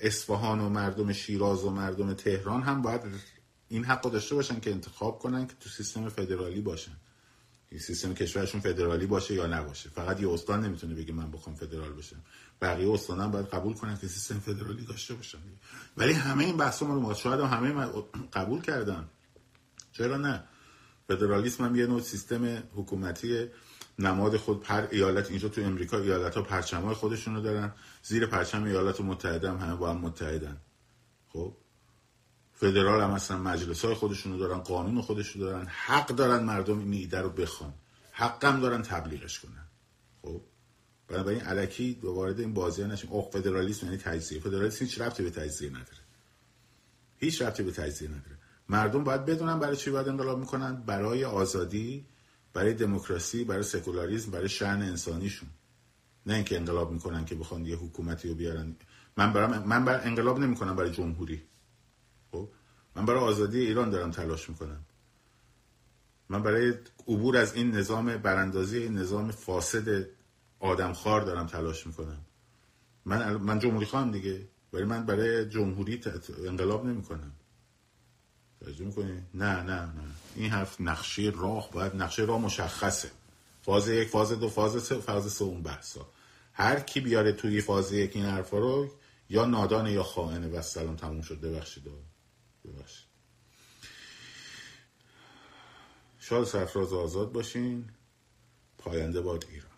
اصفهان و مردم شیراز و مردم تهران هم باید این حق داشته باشن که انتخاب کنن که تو سیستم فدرالی باشن. این سیستم کشورشون فدرالی باشه یا نباشه. فقط یه استان نمی‌تونه بگه من بخوام فدرال بشم. بقیه استان هم باید قبول کنن که سیستم فدرالی داشته باشن. ولی همه این بحث رو شاید هم همه قبول کردن. چرا نه؟ فدرالیسم هم یه نوع سیستم حکومتی نماد خود هر ایالت اینجا تو امریکا ایالت ها پرچم های خودشونو دارن. زیر پرچم ایالات متحده هم همه با هم متحدن. خب؟ فدرال هم اصلا مجلس های خودشونو دارن قانون خودشونو دارن. حق دارن مردم این ایده رو بخوان. حقم دارن تبلیغش کنن. خب؟ بنابراین علکی وارد این بازی ها نشیم. اوه فدرالیسم یعنی تجزیه. فدرالیسم هیچ ربطی به تجزیه نداره. هیچ ربطی به تجزیه نداره. مردم باید بدونن برای چی باید انقلاب می‌کنن؟ برای آزادی برای دموکراسی برای سکولاریسم برای شأن انسانیشون. نه اینکه انقلاب می‌کنن که بخوان یه حکومتی رو بیارن. من برام من بر انقلاب نمی‌کنم برای جمهوری. خب؟ من برای آزادی ایران دارم تلاش می‌کنم. من برای عبور از این نظام براندازی این نظام فاسد آدمخوار دارم تلاش می‌کنم. من من جمهوری خواهم دیگه ولی من برای جمهوری انقلاب نمی‌کنم. توجه می‌کنی؟ نه نه نه. این حرف نقشه راه باید نقشه راه مشخصه. فاز یک فاز دو فاز سه فاز سه اون بحثا. هر کی بیاره توی فاز یک این حرفا رو یا نادانه یا خائنه و سلام تموم شد. ببخشید. ببخشید شاد سرفراز آزاد باشین. پاینده باد ایران.